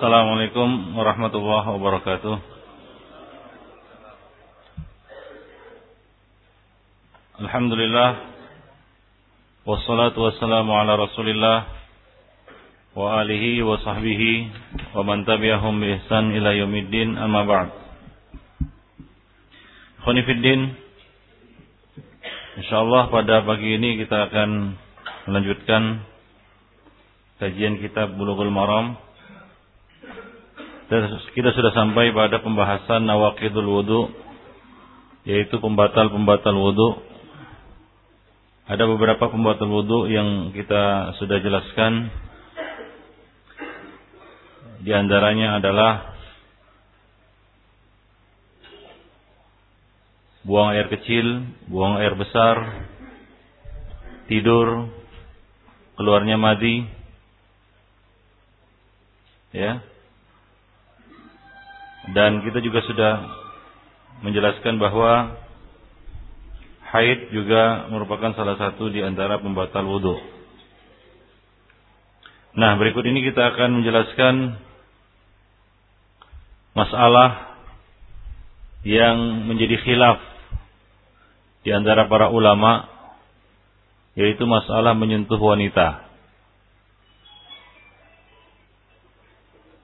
Assalamualaikum warahmatullahi wabarakatuh. Alhamdulillah. Wassalatu wassalamu ala rasulillah Wa alihi wa sahbihi Wa man tabi'ahum bi ihsan ila yaumiddin amma ba'd. Khonifiddin InsyaAllah pada pagi ini kita akan melanjutkan Kajian kitab Bulughul Maram kita sudah sampai pada pembahasan nawakidul wudu yaitu pembatal-pembatal wudu. Ada beberapa pembatal wudu yang kita sudah jelaskan. Di antaranya adalah buang air kecil, buang air besar, tidur, keluarnya madi, ya, dan kita juga sudah menjelaskan bahwa haid juga merupakan salah satu di antara pembatal wudhu. Nah, berikut ini kita akan menjelaskan masalah yang menjadi khilaf di antara para ulama yaitu masalah menyentuh wanita.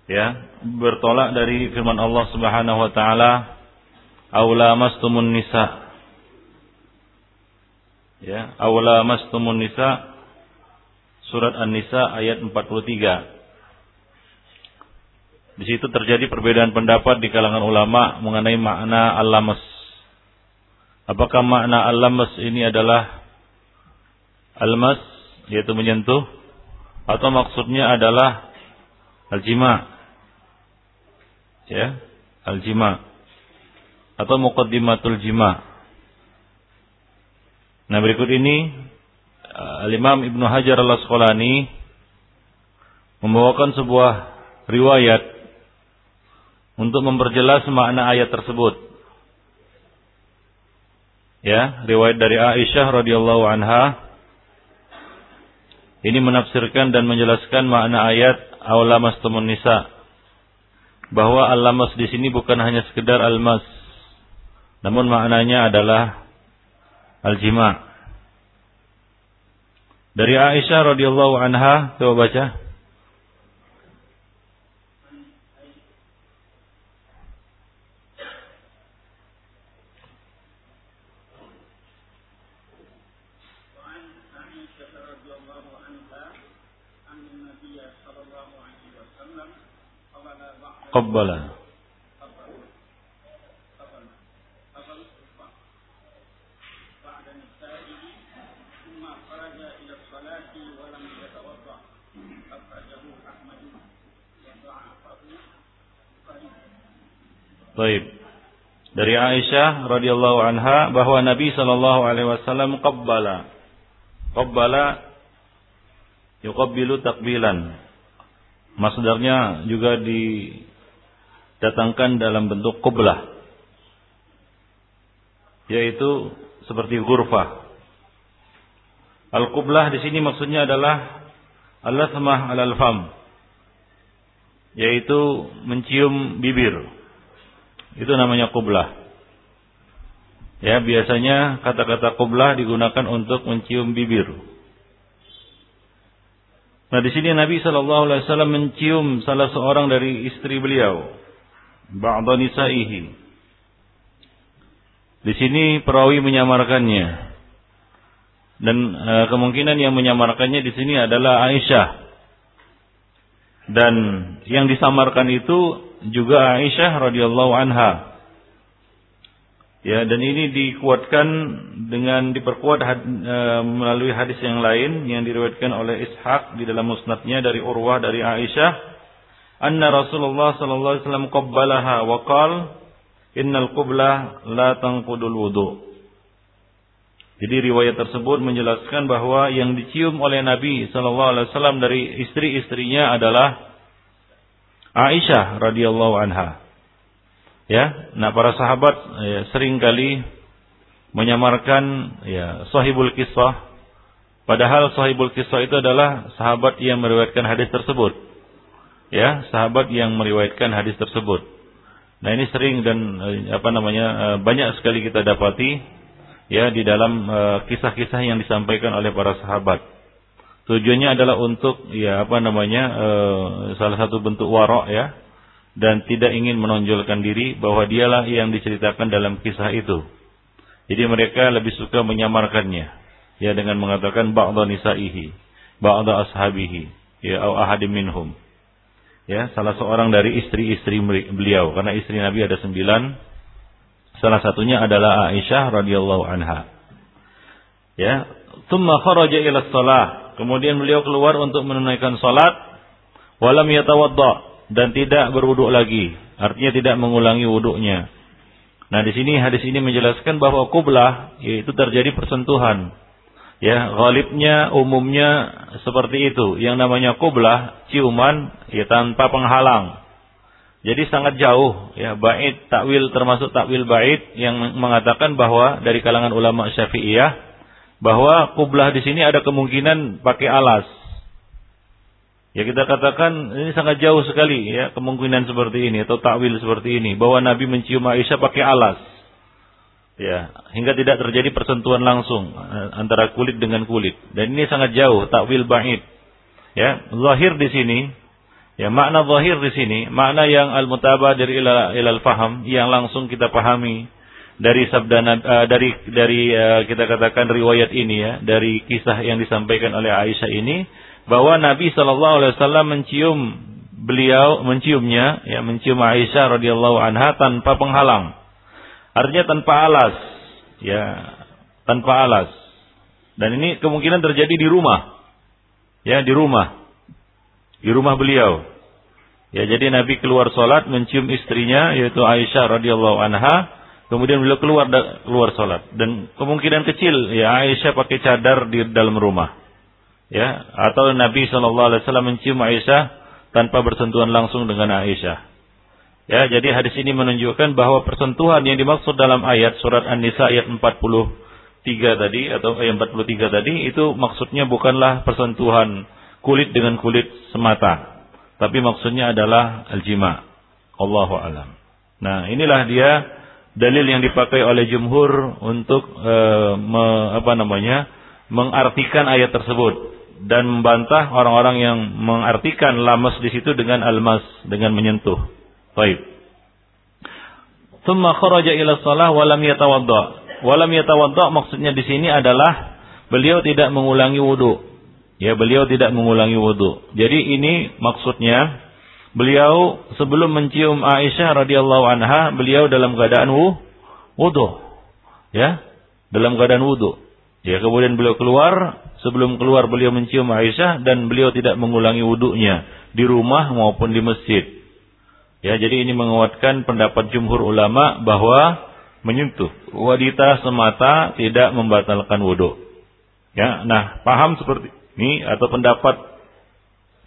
Ya bertolak dari firman Allah Subhanahu wa taala aula mastumun nisa. Ya aula mastumun nisa. Surat An-Nisa ayat 43 di situ terjadi perbedaan pendapat di kalangan ulama mengenai makna al-lamas. Apakah makna al-lamas ini adalah al-mas yaitu menyentuh atau maksudnya adalah al-jima' ya al-jima atau muqaddimatul jima. Nah, berikut ini uh, Al-Imam Ibnu Hajar Al-Asqalani membawakan sebuah riwayat untuk memperjelas makna ayat tersebut. Ya, riwayat dari Aisyah radhiyallahu anha ini menafsirkan dan menjelaskan makna ayat aulamastumun nisa bahwa al-lamas di sini bukan hanya sekedar al-mas, namun maknanya adalah al-jima. Dari Aisyah radhiyallahu anha, coba baca. تقبل Baik. Dari Aisyah radhiyallahu anha bahwa Nabi sallallahu alaihi wasallam qabbala. Qabbala yuqabbilu takbilan. Masdarnya juga di datangkan dalam bentuk qublah yaitu seperti ghurfah. Al-qublah di sini maksudnya adalah al-lasmah al-fam yaitu mencium bibir. Itu namanya qublah. Ya, biasanya kata-kata qublah digunakan untuk mencium bibir. Nah, di sini Nabi Shallallahu alaihi wasallam mencium salah seorang dari istri beliau ba'da nisaihi. Di sini perawi menyamarkannya. Dan e, kemungkinan yang menyamarkannya di sini adalah Aisyah. Dan yang disamarkan itu juga Aisyah radhiyallahu anha. Ya, dan ini dikuatkan dengan diperkuat had, e, melalui hadis yang lain yang diriwayatkan oleh Ishaq di dalam musnadnya dari Urwah dari Aisyah anna Rasulullah sallallahu alaihi wasallam qabbalaha wa qala innal qublah la tanqudul wudu. Jadi riwayat tersebut menjelaskan bahwa yang dicium oleh Nabi sallallahu alaihi wasallam dari istri-istrinya adalah Aisyah radhiyallahu anha. Ya, nah para sahabat ya, sering kali menyamarkan ya sahibul kisah padahal sahibul kisah itu adalah sahabat yang meriwayatkan hadis tersebut ya sahabat yang meriwayatkan hadis tersebut. Nah ini sering dan eh, apa namanya eh, banyak sekali kita dapati ya di dalam eh, kisah-kisah yang disampaikan oleh para sahabat. Tujuannya adalah untuk ya apa namanya salah satu bentuk warok ya dan tidak ingin menonjolkan diri bahwa dialah yang diceritakan dalam kisah itu. Jadi mereka lebih suka menyamarkannya ya dengan mengatakan ba'dha nisaihi, ba'dha ashabihi, ya au ahadim minhum ya salah seorang dari istri-istri beliau. Karena istri Nabi ada sembilan. Salah satunya adalah Aisyah radhiyallahu anha. Ya thumma kharaja ila shalah. Kemudian beliau keluar untuk menunaikan salat. Walam yatawadda. Dan tidak berwuduk lagi. Artinya tidak mengulangi wuduknya. Nah di sini hadis ini menjelaskan bahwa kublah yaitu terjadi persentuhan Ya, ghalibnya umumnya seperti itu. Yang namanya kublah, ciuman ya tanpa penghalang. Jadi sangat jauh ya bait takwil termasuk takwil bait yang mengatakan bahwa dari kalangan ulama Syafi'iyah bahwa kublah di sini ada kemungkinan pakai alas. Ya kita katakan ini sangat jauh sekali ya kemungkinan seperti ini atau takwil seperti ini bahwa Nabi mencium Aisyah pakai alas ya hingga tidak terjadi persentuhan langsung eh, antara kulit dengan kulit. Dan ini sangat jauh takwil ba'id. Ya zahir di sini ya makna zahir di sini makna yang al mutabah dari ilal, ilal faham yang langsung kita pahami dari sabda uh, dari dari uh, kita katakan riwayat ini ya dari kisah yang disampaikan oleh Aisyah ini bahwa Nabi Wasallam mencium beliau menciumnya ya mencium Aisyah radhiyallahu anha tanpa penghalang Artinya tanpa alas. Ya, tanpa alas. Dan ini kemungkinan terjadi di rumah. Ya, di rumah. Di rumah beliau. Ya, jadi Nabi keluar sholat mencium istrinya yaitu Aisyah radhiyallahu anha. Kemudian beliau keluar keluar dan kemungkinan kecil ya Aisyah pakai cadar di dalam rumah. Ya, atau Nabi Shallallahu alaihi wasallam mencium Aisyah tanpa bersentuhan langsung dengan Aisyah. Ya, jadi hadis ini menunjukkan bahwa persentuhan yang dimaksud dalam ayat surat An-Nisa ayat 43 tadi atau ayat 43 tadi itu maksudnya bukanlah persentuhan kulit dengan kulit semata, tapi maksudnya adalah al-jima. Allahu alam. Nah, inilah dia dalil yang dipakai oleh jumhur untuk e, me, apa namanya? mengartikan ayat tersebut dan membantah orang-orang yang mengartikan lamas di situ dengan almas dengan menyentuh. Baik. Thumma kharaja ila shalah wa lam yatawadda. Wa lam yatawadda maksudnya di sini adalah beliau tidak mengulangi wudu. Ya, beliau tidak mengulangi wudu. Jadi ini maksudnya beliau sebelum mencium Aisyah radhiyallahu anha, beliau dalam keadaan wudu. Ya, dalam keadaan wudu. Ya, kemudian beliau keluar, sebelum keluar beliau mencium Aisyah dan beliau tidak mengulangi wudunya di rumah maupun di masjid. Ya, jadi ini menguatkan pendapat jumhur ulama bahwa menyentuh wanita semata tidak membatalkan wudhu. Ya, nah paham seperti ini atau pendapat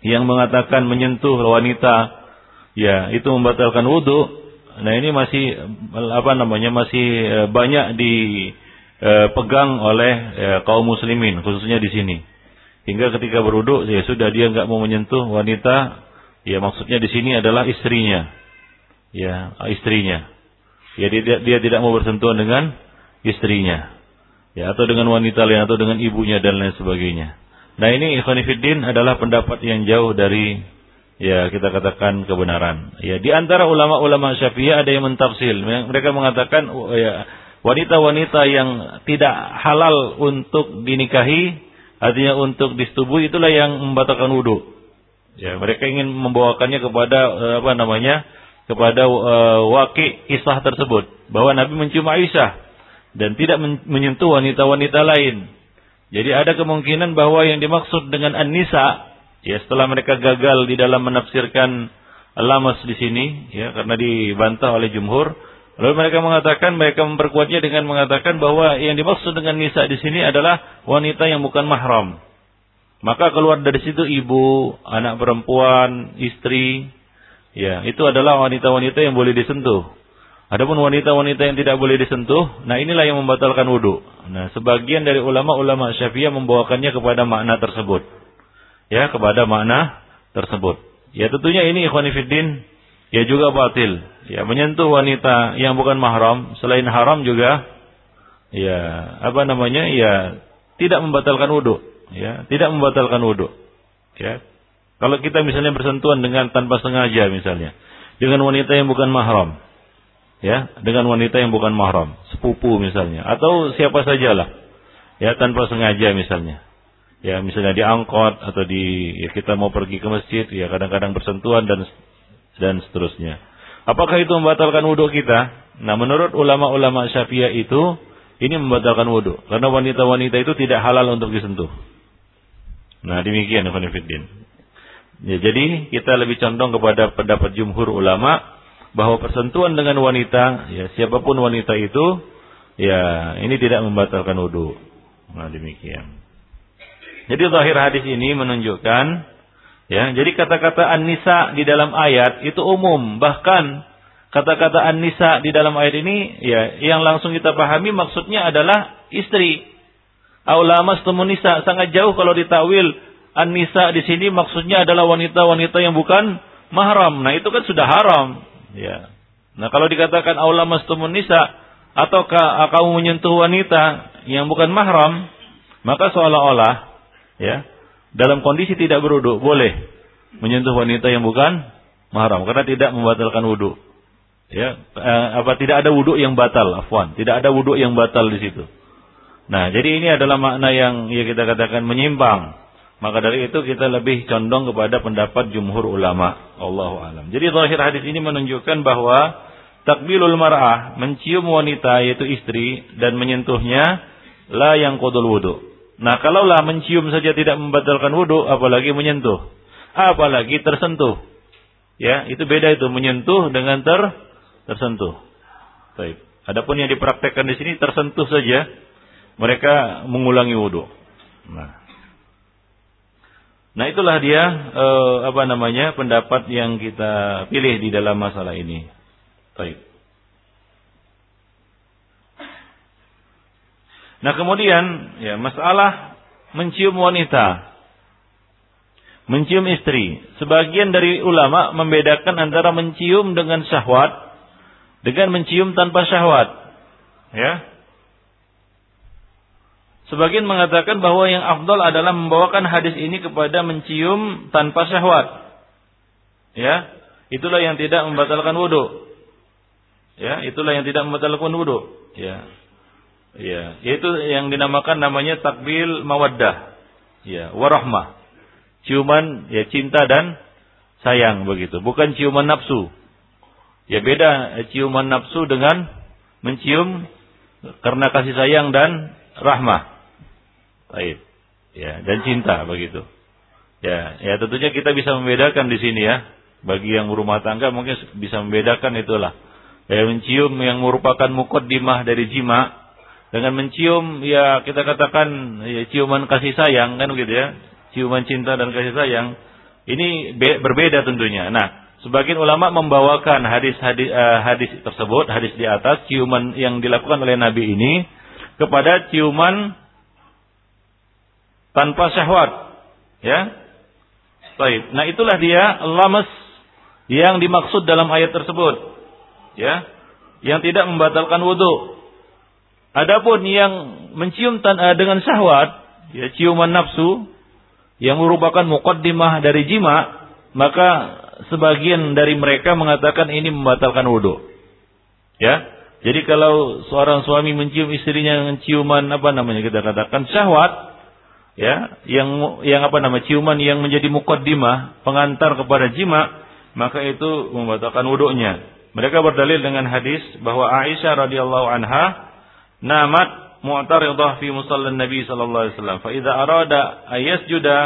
yang mengatakan menyentuh wanita ya itu membatalkan wudhu. Nah ini masih apa namanya masih e, banyak dipegang e, oleh ya, kaum muslimin khususnya di sini. Hingga ketika berwudhu ya sudah dia nggak mau menyentuh wanita Ya maksudnya di sini adalah istrinya. Ya, istrinya. Ya dia, dia tidak mau bersentuhan dengan istrinya. Ya, atau dengan wanita lain atau dengan ibunya dan lain sebagainya. Nah, ini ikhwanifiddin adalah pendapat yang jauh dari ya kita katakan kebenaran. Ya, di antara ulama-ulama Syafi'iyah ada yang mentafsir. Mereka mengatakan ya wanita-wanita yang tidak halal untuk dinikahi, artinya untuk disetubui itulah yang membatalkan wudhu. Ya, mereka ingin membawakannya kepada uh, apa namanya? kepada uh, waki kisah tersebut bahwa Nabi mencium Aisyah dan tidak menyentuh wanita-wanita lain. Jadi ada kemungkinan bahwa yang dimaksud dengan an-nisa ya setelah mereka gagal di dalam menafsirkan lamas di sini ya karena dibantah oleh jumhur Lalu mereka mengatakan mereka memperkuatnya dengan mengatakan bahwa yang dimaksud dengan nisa di sini adalah wanita yang bukan mahram. Maka keluar dari situ ibu, anak perempuan, istri, ya itu adalah wanita-wanita yang boleh disentuh. Adapun wanita-wanita yang tidak boleh disentuh, nah inilah yang membatalkan wudhu. Nah, sebagian dari ulama-ulama Syafi'iyah membawakannya kepada makna tersebut. Ya, kepada makna tersebut. Ya tentunya ini ikhwanifiddin ya juga batil. Ya menyentuh wanita yang bukan mahram selain haram juga ya apa namanya ya tidak membatalkan wudhu ya tidak membatalkan wudhu. Ya. Kalau kita misalnya bersentuhan dengan tanpa sengaja misalnya dengan wanita yang bukan mahram ya dengan wanita yang bukan mahram sepupu misalnya atau siapa sajalah ya tanpa sengaja misalnya ya misalnya di angkot atau di ya kita mau pergi ke masjid ya kadang-kadang bersentuhan dan dan seterusnya. Apakah itu membatalkan wudhu kita? Nah menurut ulama-ulama syafi'iyah itu ini membatalkan wudhu. Karena wanita-wanita itu tidak halal untuk disentuh nah demikian Fiddin. ya jadi kita lebih condong kepada pendapat jumhur ulama bahwa persentuhan dengan wanita ya siapa pun wanita itu ya ini tidak membatalkan wudhu nah demikian jadi zahir hadis ini menunjukkan ya, jadi kata-kata an-nisa di dalam ayat itu umum, bahkan kata-kata an-nisa di dalam ayat ini ya yang langsung kita pahami maksudnya adalah istri. Aulamas nisa sangat jauh kalau ditawil an-nisa di sini maksudnya adalah wanita-wanita yang bukan mahram. Nah, itu kan sudah haram, ya. Nah, kalau dikatakan aulamas nisa ataukah kamu menyentuh wanita yang bukan mahram, maka seolah-olah ya dalam kondisi tidak berwudu boleh menyentuh wanita yang bukan mahram karena tidak membatalkan wudu. Ya eh, apa tidak ada wudu yang batal afwan. Tidak ada wudu yang batal di situ nah jadi ini adalah makna yang ya kita katakan menyimpang maka dari itu kita lebih condong kepada pendapat jumhur ulama Allahu alam jadi zahir hadis ini menunjukkan bahwa takbilul mar'ah mencium wanita yaitu istri dan menyentuhnya la yang kodul wudu Nah, kalaulah mencium saja tidak membatalkan wudhu, apalagi menyentuh. Apalagi tersentuh. Ya, itu beda itu menyentuh dengan ter tersentuh. Baik. Adapun yang dipraktekkan di sini tersentuh saja, mereka mengulangi wudhu. Nah. Nah, itulah dia eh, apa namanya pendapat yang kita pilih di dalam masalah ini. Baik. Nah kemudian ya masalah mencium wanita, mencium istri. Sebagian dari ulama membedakan antara mencium dengan syahwat dengan mencium tanpa syahwat. Ya. Sebagian mengatakan bahwa yang afdal adalah membawakan hadis ini kepada mencium tanpa syahwat. Ya, itulah yang tidak membatalkan wudhu. Ya, itulah yang tidak membatalkan wudhu. Ya, Ya, yaitu yang dinamakan namanya takbil mawaddah. Ya, warahmah. Ciuman ya cinta dan sayang begitu, bukan ciuman nafsu. Ya beda ciuman nafsu dengan mencium karena kasih sayang dan rahmah. Baik. Ya, dan cinta begitu. Ya, ya tentunya kita bisa membedakan di sini ya. Bagi yang berumah tangga mungkin bisa membedakan itulah. Ya, mencium yang merupakan mukaddimah dari jima dengan mencium ya kita katakan ya, ciuman kasih sayang kan begitu ya ciuman cinta dan kasih sayang ini be berbeda tentunya nah sebagian ulama membawakan hadis hadis uh, hadis tersebut hadis di atas ciuman yang dilakukan oleh nabi ini kepada ciuman tanpa syahwat. Ya? Baik. Nah itulah dia lamas yang dimaksud dalam ayat tersebut. Ya? Yang tidak membatalkan wudhu Adapun yang mencium uh, dengan syahwat, ya ciuman nafsu yang merupakan mukaddimah dari jima, maka sebagian dari mereka mengatakan ini membatalkan wudhu. Ya, jadi kalau seorang suami mencium istrinya dengan ciuman apa namanya kita katakan syahwat, ya, yang yang apa nama ciuman yang menjadi mukaddimah pengantar kepada jima, maka itu membatalkan wudhunya. Mereka berdalil dengan hadis bahwa Aisyah radhiyallahu anha namat mu'taridah fi musalla Nabi sallallahu alaihi wasallam. Fa idza arada ayasjuda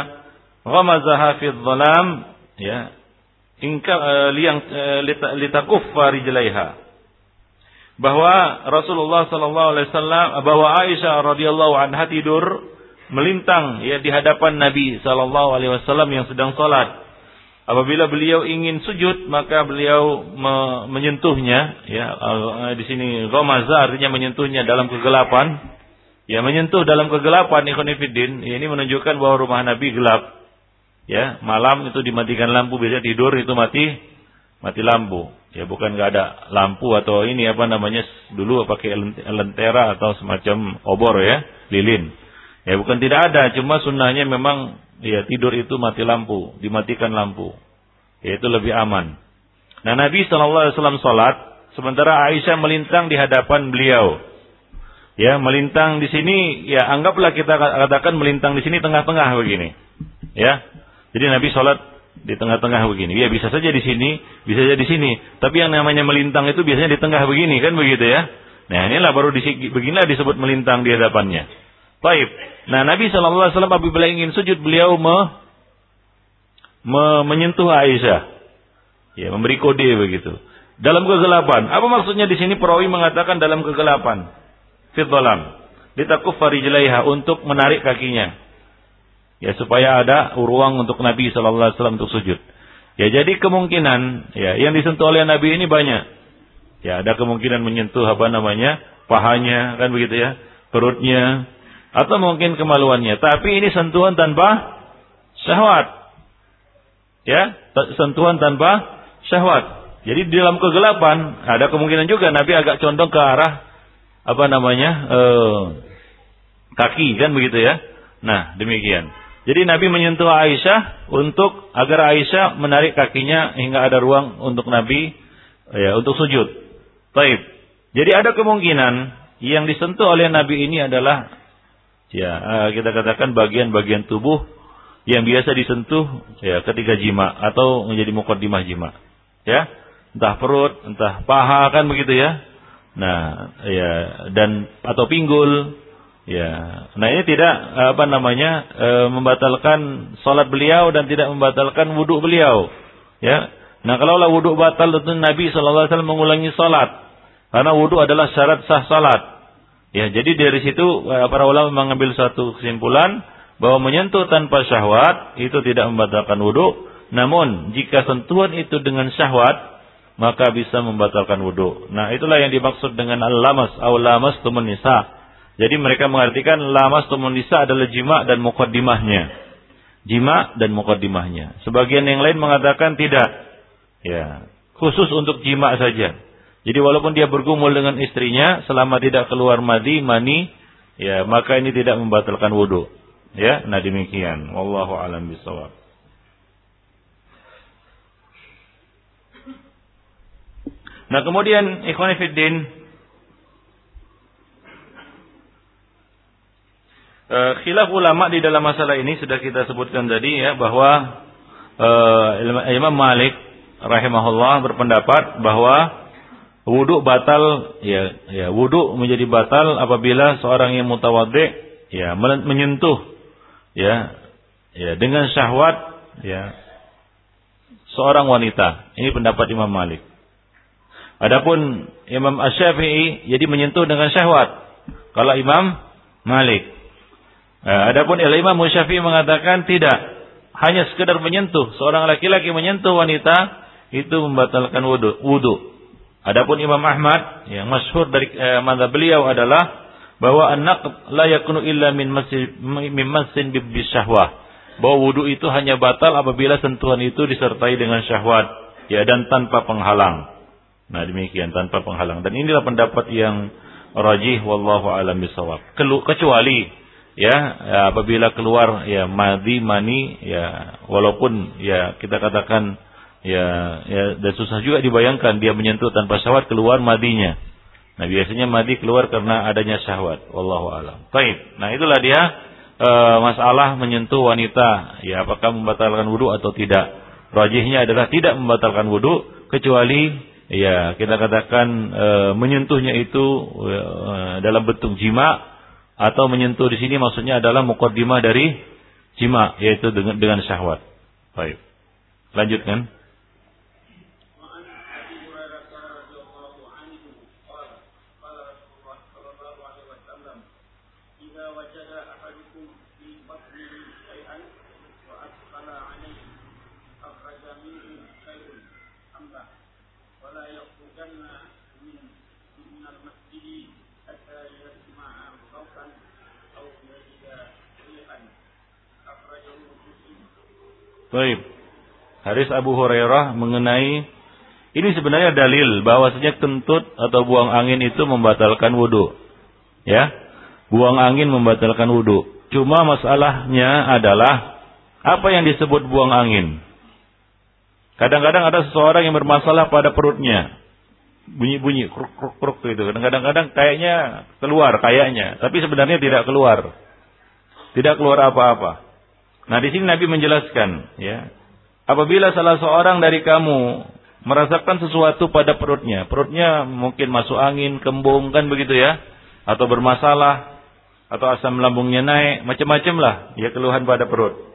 ghamazaha fi dhalam ya ingka uh, liyang uh, litakuffa rijlaiha. Bahwa Rasulullah sallallahu alaihi wasallam bahwa Aisyah radhiyallahu anha tidur melintang ya di hadapan Nabi sallallahu alaihi wasallam yang sedang salat. Apabila beliau ingin sujud, maka beliau me menyentuhnya. Ya, di sini romaza artinya menyentuhnya dalam kegelapan. Ya, menyentuh dalam kegelapan, ikhwanifidin. Ini menunjukkan bahwa rumah Nabi gelap. Ya, malam itu dimatikan lampu, biasanya tidur itu mati mati lampu. Ya bukan nggak ada lampu atau ini apa namanya dulu pakai lentera atau semacam obor ya, lilin. Ya bukan tidak ada, cuma sunnahnya memang ya tidur itu mati lampu, dimatikan lampu. Ya itu lebih aman. Nah Nabi Wasallam sholat, sementara Aisyah melintang di hadapan beliau. Ya melintang di sini, ya anggaplah kita katakan melintang di sini tengah-tengah begini. Ya, jadi Nabi sholat di tengah-tengah begini. Ya bisa saja di sini, bisa saja di sini. Tapi yang namanya melintang itu biasanya di tengah begini kan begitu ya. Nah inilah baru di, beginilah disebut melintang di hadapannya. Baik. Nah Nabi Shallallahu Alaihi Wasallam apabila ingin sujud beliau me, me, menyentuh Aisyah, ya memberi kode begitu. Dalam kegelapan. Apa maksudnya di sini perawi mengatakan dalam kegelapan? Fitdolam. Ditakuf farijlaiha untuk menarik kakinya ya supaya ada ruang untuk Nabi Shallallahu Alaihi Wasallam untuk sujud. Ya jadi kemungkinan ya yang disentuh oleh Nabi ini banyak. Ya ada kemungkinan menyentuh apa namanya pahanya kan begitu ya perutnya atau mungkin kemaluannya. Tapi ini sentuhan tanpa syahwat. Ya sentuhan tanpa syahwat. Jadi di dalam kegelapan ada kemungkinan juga Nabi agak condong ke arah apa namanya eh, kaki kan begitu ya. Nah demikian. Jadi Nabi menyentuh Aisyah untuk agar Aisyah menarik kakinya hingga ada ruang untuk Nabi ya untuk sujud. Taib. Jadi ada kemungkinan yang disentuh oleh Nabi ini adalah ya eh, kita katakan bagian-bagian tubuh yang biasa disentuh ya ketika jima atau menjadi mukaddimah jima. Ya, entah perut, entah paha kan begitu ya. Nah, ya dan atau pinggul Ya, nah ini tidak apa namanya e, membatalkan salat beliau dan tidak membatalkan wudhu beliau. Ya, nah kalau lah wudhu batal tentu Nabi saw mengulangi salat karena wudhu adalah syarat sah salat. Ya, jadi dari situ e, para ulama mengambil satu kesimpulan bahwa menyentuh tanpa syahwat itu tidak membatalkan wudhu. Namun jika sentuhan itu dengan syahwat maka bisa membatalkan wudhu. Nah itulah yang dimaksud dengan al-lamas atau lamas tumun nisa jadi mereka mengartikan lamas tumun nisa adalah jima dan mukaddimahnya. Jima dan mukaddimahnya. Sebagian yang lain mengatakan tidak. Ya, khusus untuk jima saja. Jadi walaupun dia bergumul dengan istrinya selama tidak keluar madi, mani, ya maka ini tidak membatalkan wudhu. Ya, nah demikian. Wallahu alam bisawab. Nah kemudian ikhwan E, khilaf ulama di dalam masalah ini sudah kita sebutkan tadi ya bahwa e, Imam Malik rahimahullah berpendapat bahwa wudhu batal ya ya wudhu menjadi batal apabila seorang yang mutawaddi ya menyentuh ya ya dengan syahwat ya seorang wanita. Ini pendapat Imam Malik. Adapun Imam Asy-Syafi'i jadi menyentuh dengan syahwat. Kalau Imam Malik Nah, adapun Imam Syafi'i mengatakan tidak. Hanya sekedar menyentuh. Seorang laki-laki menyentuh wanita itu membatalkan wudhu. wudu. Adapun Imam Ahmad yang masyhur dari eh, beliau adalah bahwa anak la yakunu illa min masjid min masjid syahwah. Bahwa wudu itu hanya batal apabila sentuhan itu disertai dengan syahwat ya dan tanpa penghalang. Nah demikian tanpa penghalang dan inilah pendapat yang rajih wallahu alam bisawab. Kecuali ya, ya apabila keluar ya madi mani ya walaupun ya kita katakan ya ya dan susah juga dibayangkan dia menyentuh tanpa syahwat keluar madinya. Nah biasanya madi keluar karena adanya syahwat. Wallahu alam. Baik. Nah itulah dia e, masalah menyentuh wanita. Ya apakah membatalkan wudhu atau tidak. Rajihnya adalah tidak membatalkan wudhu kecuali ya kita katakan e, menyentuhnya itu e, dalam bentuk jima atau menyentuh di sini maksudnya adalah mukaddimah dari jima yaitu dengan dengan syahwat. Baik. Lanjutkan. Baik. Haris Abu Hurairah mengenai ini sebenarnya dalil bahwasanya kentut atau buang angin itu membatalkan wudhu. Ya, buang angin membatalkan wudhu. Cuma masalahnya adalah apa yang disebut buang angin. Kadang-kadang ada seseorang yang bermasalah pada perutnya. Bunyi-bunyi, kruk, kruk, kruk gitu. Kadang-kadang kayaknya keluar, kayaknya. Tapi sebenarnya tidak keluar. Tidak keluar apa-apa. Nah di sini Nabi menjelaskan, ya. Apabila salah seorang dari kamu merasakan sesuatu pada perutnya, perutnya mungkin masuk angin, kembung kan begitu ya, atau bermasalah, atau asam lambungnya naik, macam-macam lah, ya keluhan pada perut.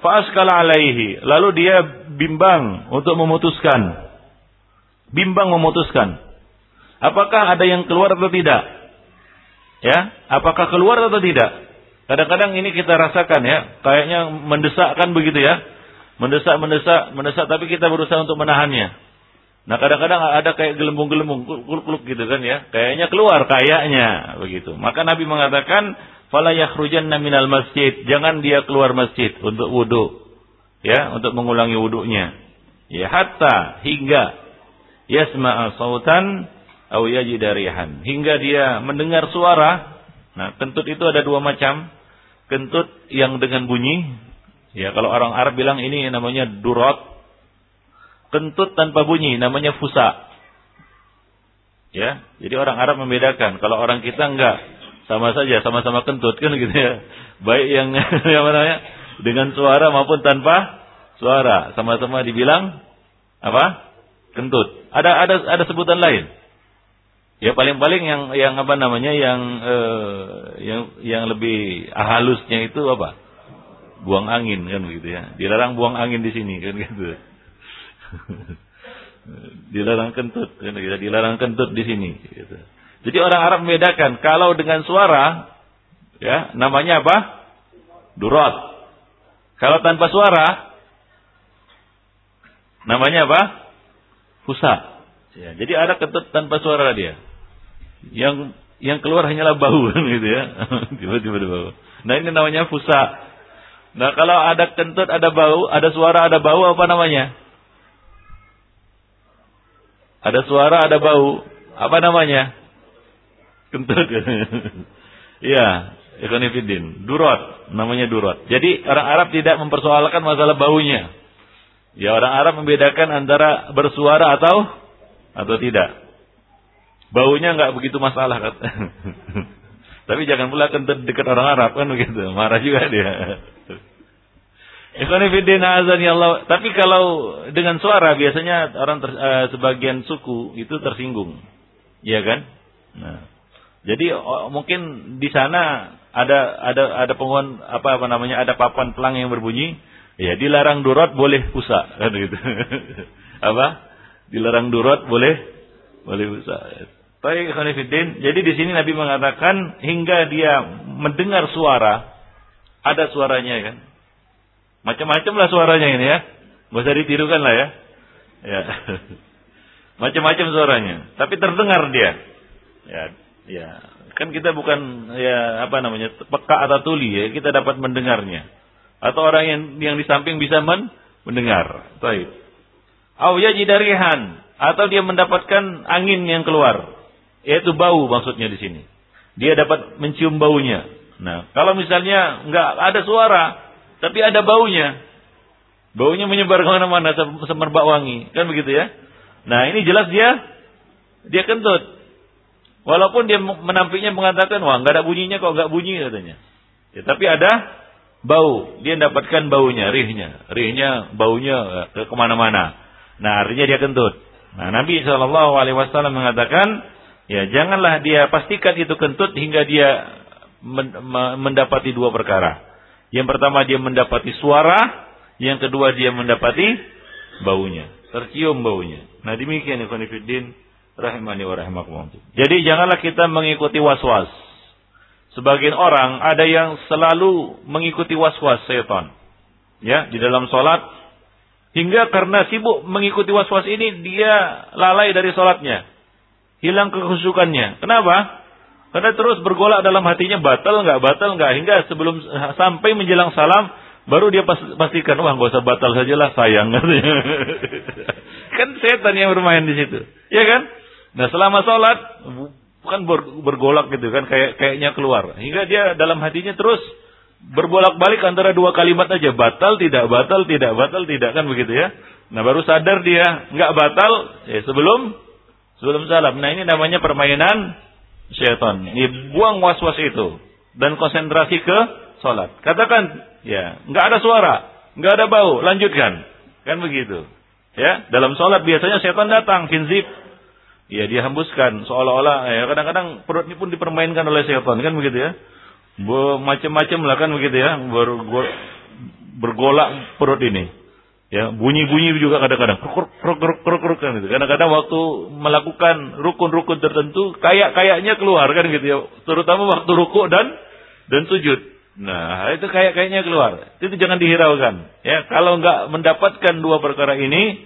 Fa'askala alaihi. Lalu dia bimbang untuk memutuskan. Bimbang memutuskan. Apakah ada yang keluar atau tidak? Ya, apakah keluar atau tidak? Kadang-kadang ini kita rasakan ya, kayaknya mendesakkan begitu ya. Mendesak, mendesak, mendesak, tapi kita berusaha untuk menahannya. Nah kadang-kadang ada kayak gelembung-gelembung, kuluk-kuluk gitu kan ya. Kayaknya keluar, kayaknya begitu. Maka Nabi mengatakan, fala yakhrujanna minal masjid. Jangan dia keluar masjid untuk wudhu. Ya, untuk mengulangi wudhunya. Ya, hatta hingga yasma'a sautan aw yajidarihan. Hingga dia mendengar suara. Nah, kentut itu ada dua macam. Kentut yang dengan bunyi. Ya, kalau orang Arab bilang ini namanya durot. Kentut tanpa bunyi namanya fusa. Ya, jadi orang Arab membedakan. Kalau orang kita enggak, sama saja, sama-sama kentut kan gitu ya. Baik yang yang namanya dengan suara maupun tanpa suara, sama-sama dibilang apa? Kentut. Ada ada ada sebutan lain. Ya paling-paling yang yang apa namanya yang eh, yang yang lebih halusnya itu apa? Buang angin kan begitu ya. Dilarang buang angin di sini kan gitu. dilarang kentut kan gitu. Dilarang kentut di sini gitu. Jadi orang Arab membedakan kalau dengan suara ya namanya apa? Durot. Kalau tanpa suara namanya apa? Fusa. Ya, jadi ada kentut tanpa suara dia. Yang yang keluar hanyalah bau gitu ya. Tiba-tiba bau. Nah ini namanya fusa. Nah kalau ada kentut, ada bau, ada suara, ada bau apa namanya? Ada suara, ada bau. Apa namanya? Kentut. Iya, ikhwanifidin. Durot, namanya durot. Jadi orang Arab tidak mempersoalkan masalah baunya. Ya orang Arab membedakan antara bersuara atau atau tidak. Baunya nggak begitu masalah kata. Tapi jangan pula kentut dekat orang Arab kan begitu. Marah juga dia. Ikhwanifidin azan ya Allah. Tapi kalau dengan suara biasanya orang ter, uh, sebagian suku itu tersinggung. Iya kan? Nah. Jadi oh, mungkin di sana ada ada ada penguan apa apa namanya ada papan pelang yang berbunyi ya dilarang durot boleh pusa kan gitu apa dilarang durot boleh boleh pusa Baik Khonifuddin jadi di sini Nabi mengatakan hingga dia mendengar suara ada suaranya kan? Macam-macam lah suaranya ini ya. Nggak usah ditirukan lah ya. Ya. Macam-macam suaranya. Tapi terdengar dia. Ya Ya, kan kita bukan ya apa namanya peka atau tuli ya, kita dapat mendengarnya. Atau orang yang yang di samping bisa men, mendengar. Baik. Au yajidarihan atau dia mendapatkan angin yang keluar, yaitu bau maksudnya di sini. Dia dapat mencium baunya. Nah, kalau misalnya nggak ada suara, tapi ada baunya, baunya menyebar ke mana-mana semerbak wangi, kan begitu ya? Nah, ini jelas dia dia kentut. Walaupun dia menampiknya mengatakan, wah nggak ada bunyinya kok nggak bunyi katanya. Ya, tapi ada bau. Dia mendapatkan baunya, rihnya. Rihnya, baunya ke ke mana-mana. Nah artinya dia kentut. Nah Nabi Wasallam mengatakan, ya janganlah dia pastikan itu kentut hingga dia mendapati dua perkara. Yang pertama dia mendapati suara, yang kedua dia mendapati baunya, tercium baunya. Nah demikian Ikhwan Fiddin rahimani wa rahimakumullah. Jadi janganlah kita mengikuti was-was. Sebagian orang ada yang selalu mengikuti was-was setan. Ya, di dalam salat hingga karena sibuk mengikuti was-was ini dia lalai dari salatnya. Hilang kekhusukannya. Kenapa? Karena terus bergolak dalam hatinya batal enggak, batal enggak hingga sebelum sampai menjelang salam Baru dia pastikan, wah nggak usah batal sajalah sayang kan setan yang bermain di situ, ya kan? Nah selama sholat bukan bergolak gitu kan, kayak kayaknya keluar. Hingga dia dalam hatinya terus berbolak-balik antara dua kalimat aja, batal tidak batal tidak batal tidak kan begitu ya? Nah baru sadar dia nggak batal ya sebelum sebelum salam. Nah ini namanya permainan syaitan. Dibuang was-was itu dan konsentrasi ke sholat. Katakan ya nggak ada suara, nggak ada bau, lanjutkan kan begitu. Ya dalam sholat biasanya syaitan datang, kinzib. Ya dia hembuskan seolah-olah ya kadang-kadang perut ini pun dipermainkan oleh syaitan kan begitu ya. Macam-macam lah kan begitu ya, bergolak perut ini. Ya, bunyi-bunyi juga kadang-kadang kan gitu. Kadang-kadang waktu melakukan rukun-rukun tertentu kayak-kayaknya keluar kan gitu ya. Terutama waktu rukuk dan dan sujud. Nah, itu kayak-kayaknya keluar. Itu jangan dihiraukan. Ya, kalau nggak mendapatkan dua perkara ini,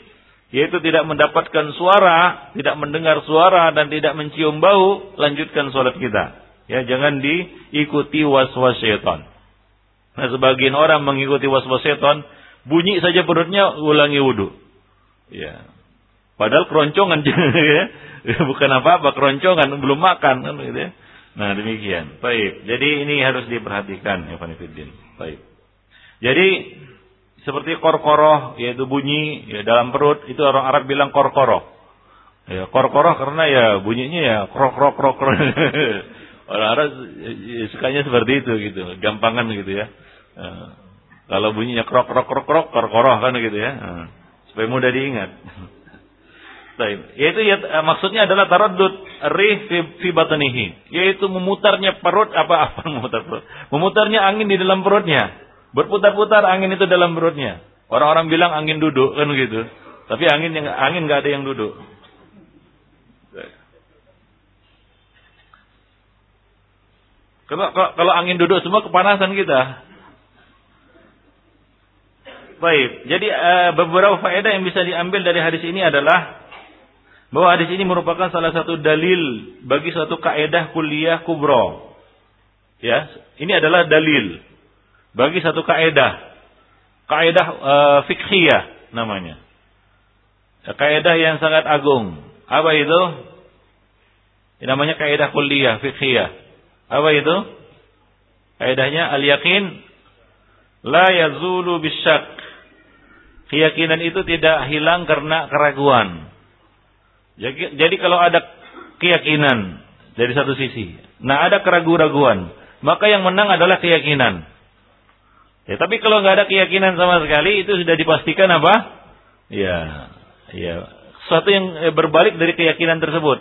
yaitu tidak mendapatkan suara, tidak mendengar suara dan tidak mencium bau, lanjutkan sholat kita. Ya, jangan diikuti was-was syaitan. Nah, sebagian orang mengikuti was-was syaitan, Bunyi saja perutnya ulangi wudhu. Ya. Padahal keroncongan ya. Bukan apa-apa, keroncongan belum makan kan gitu ya. Nah, demikian. Baik. Jadi ini harus diperhatikan ya. Baik. Jadi seperti korkoroh yaitu bunyi ya, dalam perut itu orang Arab bilang korkoroh. Ya, korkoroh karena ya bunyinya ya krok krok krok krok. orang Arab ya, sukanya seperti itu gitu, gampangan gitu ya. Kalau bunyinya krok krok krok krok korkoroh kan gitu ya. Nah, supaya mudah diingat. Baik. Yaitu ya, maksudnya adalah taraddud rih fi, fi batnihi, yaitu memutarnya perut apa apa memutar perut. Memutarnya angin di dalam perutnya. Berputar-putar angin itu dalam perutnya. Orang-orang bilang angin duduk kan gitu. Tapi angin yang angin nggak ada yang duduk. Kalau, kalau angin duduk semua kepanasan kita. Baik, jadi uh, beberapa faedah yang bisa diambil dari hadis ini adalah bahwa hadis ini merupakan salah satu dalil bagi suatu kaedah kuliah kubro. Ya, ini adalah dalil bagi satu kaedah, kaedah uh, fikhiyah namanya. Kaedah yang sangat agung. Apa itu? Ini namanya kaedah kuliah fikhiyah. Apa itu? Kaedahnya al-yakin la yazulu bisyak keyakinan itu tidak hilang karena keraguan. Jadi, jadi kalau ada keyakinan dari satu sisi, nah ada keraguan-raguan, maka yang menang adalah keyakinan. Ya, tapi kalau nggak ada keyakinan sama sekali, itu sudah dipastikan apa? Ya, ya, sesuatu yang eh, berbalik dari keyakinan tersebut.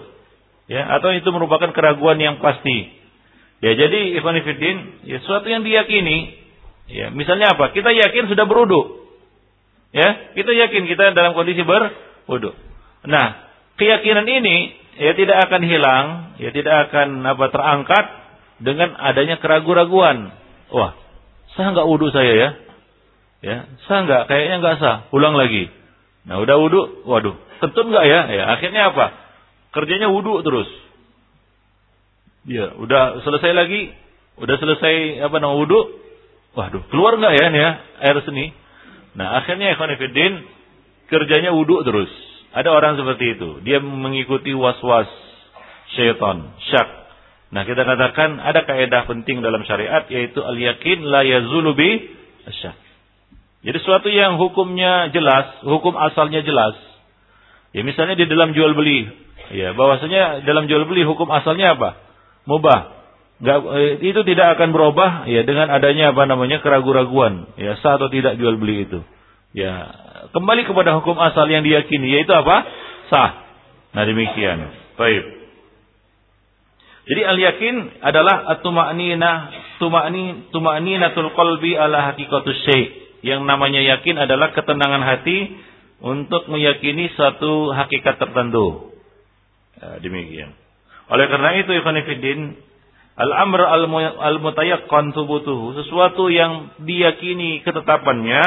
Ya, atau itu merupakan keraguan yang pasti. Ya, jadi Ikhwan ya sesuatu yang diyakini, ya, misalnya apa? Kita yakin sudah beruduk. Ya, kita yakin kita dalam kondisi berwudu. Nah, keyakinan ini ya tidak akan hilang, ya tidak akan apa terangkat dengan adanya keraguan-raguan. Wah, sah nggak wudu saya ya? Ya, sah nggak? Kayaknya nggak sah. Ulang lagi. Nah, udah wudu, waduh, kentut nggak ya? Ya, akhirnya apa? Kerjanya wudu terus. Ya, udah selesai lagi, udah selesai apa namanya wudu, waduh, keluar nggak ya nih ya air seni? Nah akhirnya Ikhwanifiddin kerjanya wudhu terus. Ada orang seperti itu. Dia mengikuti was-was syaitan, syak. Nah kita katakan ada kaidah penting dalam syariat yaitu al-yakin la yazulu bi syak. Jadi sesuatu yang hukumnya jelas, hukum asalnya jelas. Ya misalnya di dalam jual beli, ya bahwasanya dalam jual beli hukum asalnya apa? Mubah. Eh, itu tidak akan berubah ya dengan adanya apa namanya keraguan-raguan. Ya sah atau tidak jual beli itu. Ya kembali kepada hukum asal yang diyakini yaitu apa? Sah. Nah demikian. Baik. Jadi al yakin adalah at-tuma'ninah tuma'ni tuma'ninatul qalbi ala haqiqatus syai. Yang namanya yakin adalah ketenangan hati untuk meyakini satu hakikat tertentu. Ya, demikian. Oleh karena itu Ibn Al-amr al-mutayaqqan tubutuhu, sesuatu yang diyakini ketetapannya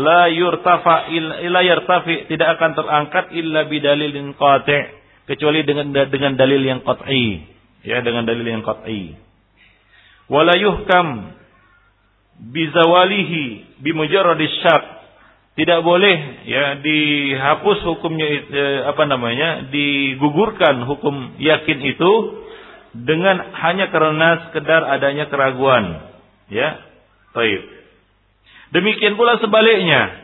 la yurtafa illa yartafi tidak akan terangkat illa bidalilin qati' kecuali dengan dengan dalil yang qat'i. Ya dengan dalil yang qat'i. Wala yuhkam bizawalihi bimujarradis syak. Tidak boleh ya dihapus hukumnya eh, apa namanya digugurkan hukum yakin itu dengan hanya karena sekedar adanya keraguan. Ya baik demikian pula sebaliknya.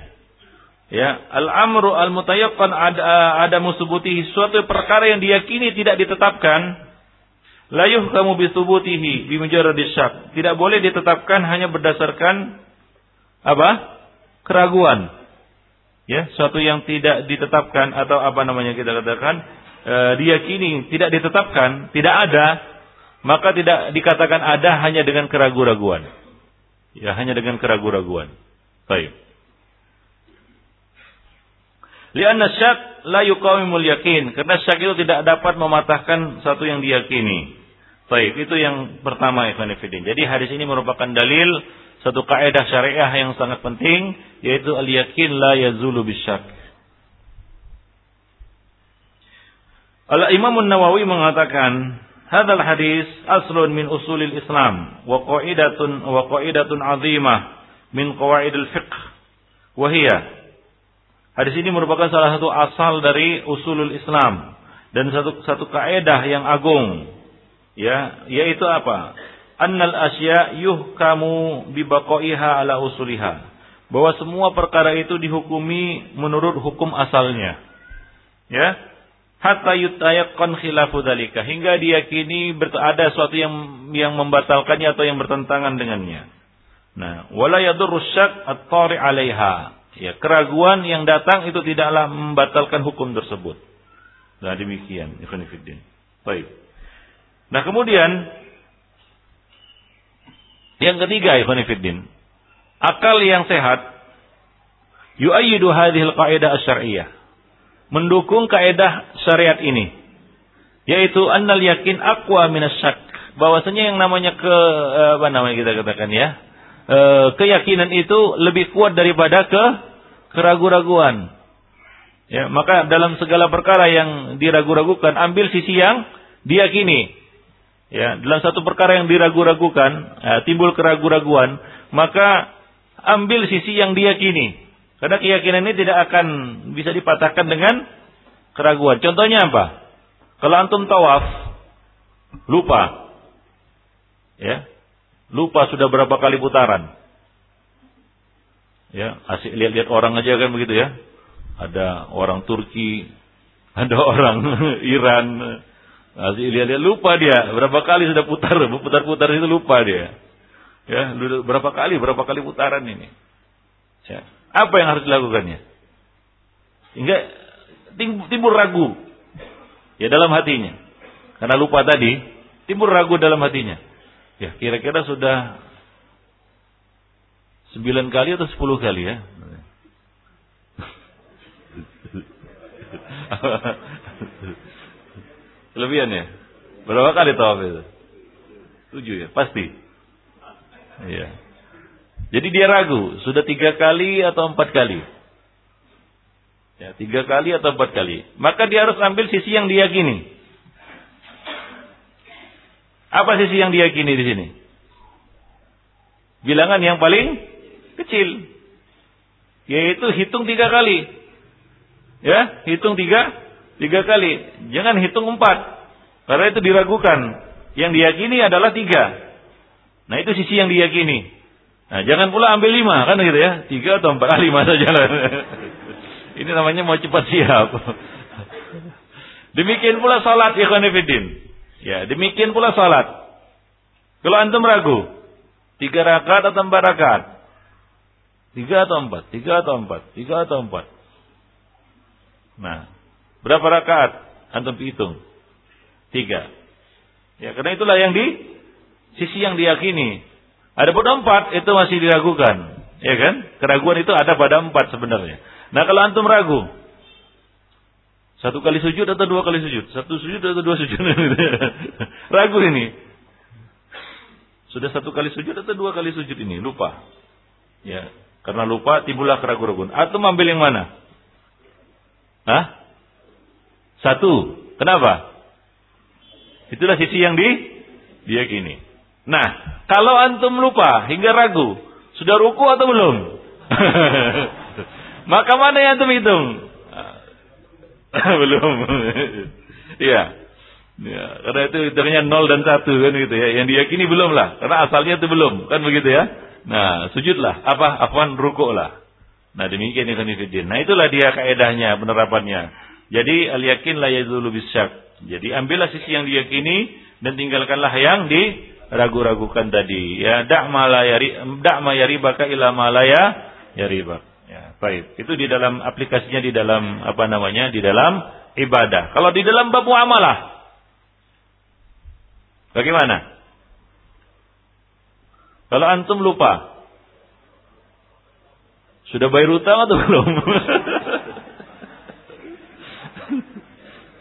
Ya al-amru al-mutayaqqan ada ada musubutihi suatu perkara yang diyakini tidak ditetapkan layuh kamu bisubutihi bimujarradis syak. Tidak boleh ditetapkan hanya berdasarkan apa? Keraguan. Ya suatu yang tidak ditetapkan atau apa namanya kita katakan e, diyakini tidak ditetapkan tidak ada maka tidak dikatakan ada hanya dengan keraguan-raguan ya hanya dengan keraguan-raguan baik. Lianna syak la yuqawimul yakin. Karena syak itu tidak dapat mematahkan satu yang diyakini. Baik, itu yang pertama Ikhwan Jadi hadis ini merupakan dalil satu kaidah syariah yang sangat penting yaitu al yakin la yazulu bisyak. Al Imam Nawawi mengatakan hadal hadis aslun min usulil Islam wa qaidatun wa qaidatun azimah min qawaidil fiqh wa hiya Hadis ini merupakan salah satu asal dari usulul Islam dan satu satu kaidah yang agung ya yaitu apa annal asya yuhkamu bibaqaiha ala usuliha. Bahwa semua perkara itu dihukumi menurut hukum asalnya. Ya. Hatta yutayaqqan khilafu dzalika hingga diyakini ada sesuatu yang yang membatalkannya atau yang bertentangan dengannya. Nah, wala yadurru syak at-tari 'alaiha. Ya, keraguan yang datang itu tidaklah membatalkan hukum tersebut. Nah, demikian, fillah. Baik. Nah, kemudian yang ketiga, fillah, akal yang sehat yu'ayyidu hadhil qaidah asy-syar'iyyah. Mendukung kaidah syariat ini yaitu annal yakin aqwa minasyak bahwasanya yang namanya ke apa namanya kita katakan ya e, keyakinan itu lebih kuat daripada ke keraguan-raguan ya maka dalam segala perkara yang diragu-ragukan ambil sisi yang diyakini. Ya dalam satu perkara yang diragu-ragukan ya, timbul keraguan-raguan maka ambil sisi yang diyakini. Karena keyakinan ini tidak akan bisa dipatahkan dengan keraguan. Contohnya apa? Kalau antum tawaf, lupa. Ya. Lupa sudah berapa kali putaran. Ya, asik lihat-lihat orang aja kan begitu ya. Ada orang Turki, ada orang Iran. Asik lihat-lihat lupa dia berapa kali sudah putar, putar-putar itu lupa dia. Ya, berapa kali, berapa kali putaran ini. Ya. Apa yang harus dilakukannya? Hingga timbul ragu ya dalam hatinya. Karena lupa tadi, timbul ragu dalam hatinya. Ya, kira-kira sudah sembilan kali atau sepuluh kali ya. Kelebihan ya? Berapa kali tawaf itu? Tujuh ya, pasti. Iya. Jadi dia ragu, sudah tiga kali atau empat kali. Ya, tiga kali atau empat kali. Maka dia harus ambil sisi yang diyakini. Apa sisi yang diyakini di sini? Bilangan yang paling kecil. Yaitu hitung tiga kali. Ya, hitung tiga, tiga kali. Jangan hitung empat. Karena itu diragukan. Yang diyakini adalah tiga. Nah itu sisi yang diyakini. Nah jangan pula ambil lima kan gitu ya. Tiga atau empat, ah, lima saja lah. Ini namanya mau cepat siap. Demikian pula salat ikhwanifidin. Ya, demikian pula salat. Kalau antum ragu, tiga rakaat atau empat rakaat? Tiga atau empat? Tiga atau empat? Tiga atau empat? Nah, berapa rakaat? Antum hitung. Tiga. Ya, karena itulah yang di sisi yang diyakini. Ada pada empat itu masih diragukan, ya kan? Keraguan itu ada pada empat sebenarnya. Nah kalau antum ragu, satu kali sujud atau dua kali sujud, satu sujud atau dua sujud, ragu ini. Sudah satu kali sujud atau dua kali sujud ini, lupa. Ya, karena lupa timbullah keraguan-keraguan. Atau ambil yang mana? Hah? Satu. Kenapa? Itulah sisi yang di diyakini. Nah, kalau antum lupa hingga ragu, Sudah ruku atau belum? Maka mana yang antum hitung? belum. Iya. Ya, karena itu hitungnya 0 dan 1 kan gitu ya. Yang diyakini belum lah. Karena asalnya itu belum. Kan begitu ya. Nah, sujudlah. Apa? Afwan rukuk lah. Nah, demikian ikhwan Nah, itulah dia kaedahnya, penerapannya. Jadi, al-yakin la yazulu bisyak. Jadi, ambillah sisi yang diyakini dan tinggalkanlah yang diragu-ragukan tadi. Ya, da'ma la yari da'ma yaribaka ila ma la yaribak. Ya, baik. Itu di dalam aplikasinya di dalam apa namanya? Di dalam ibadah. Kalau di dalam bab muamalah Bagaimana? Kalau antum lupa, sudah bayar utang atau belum?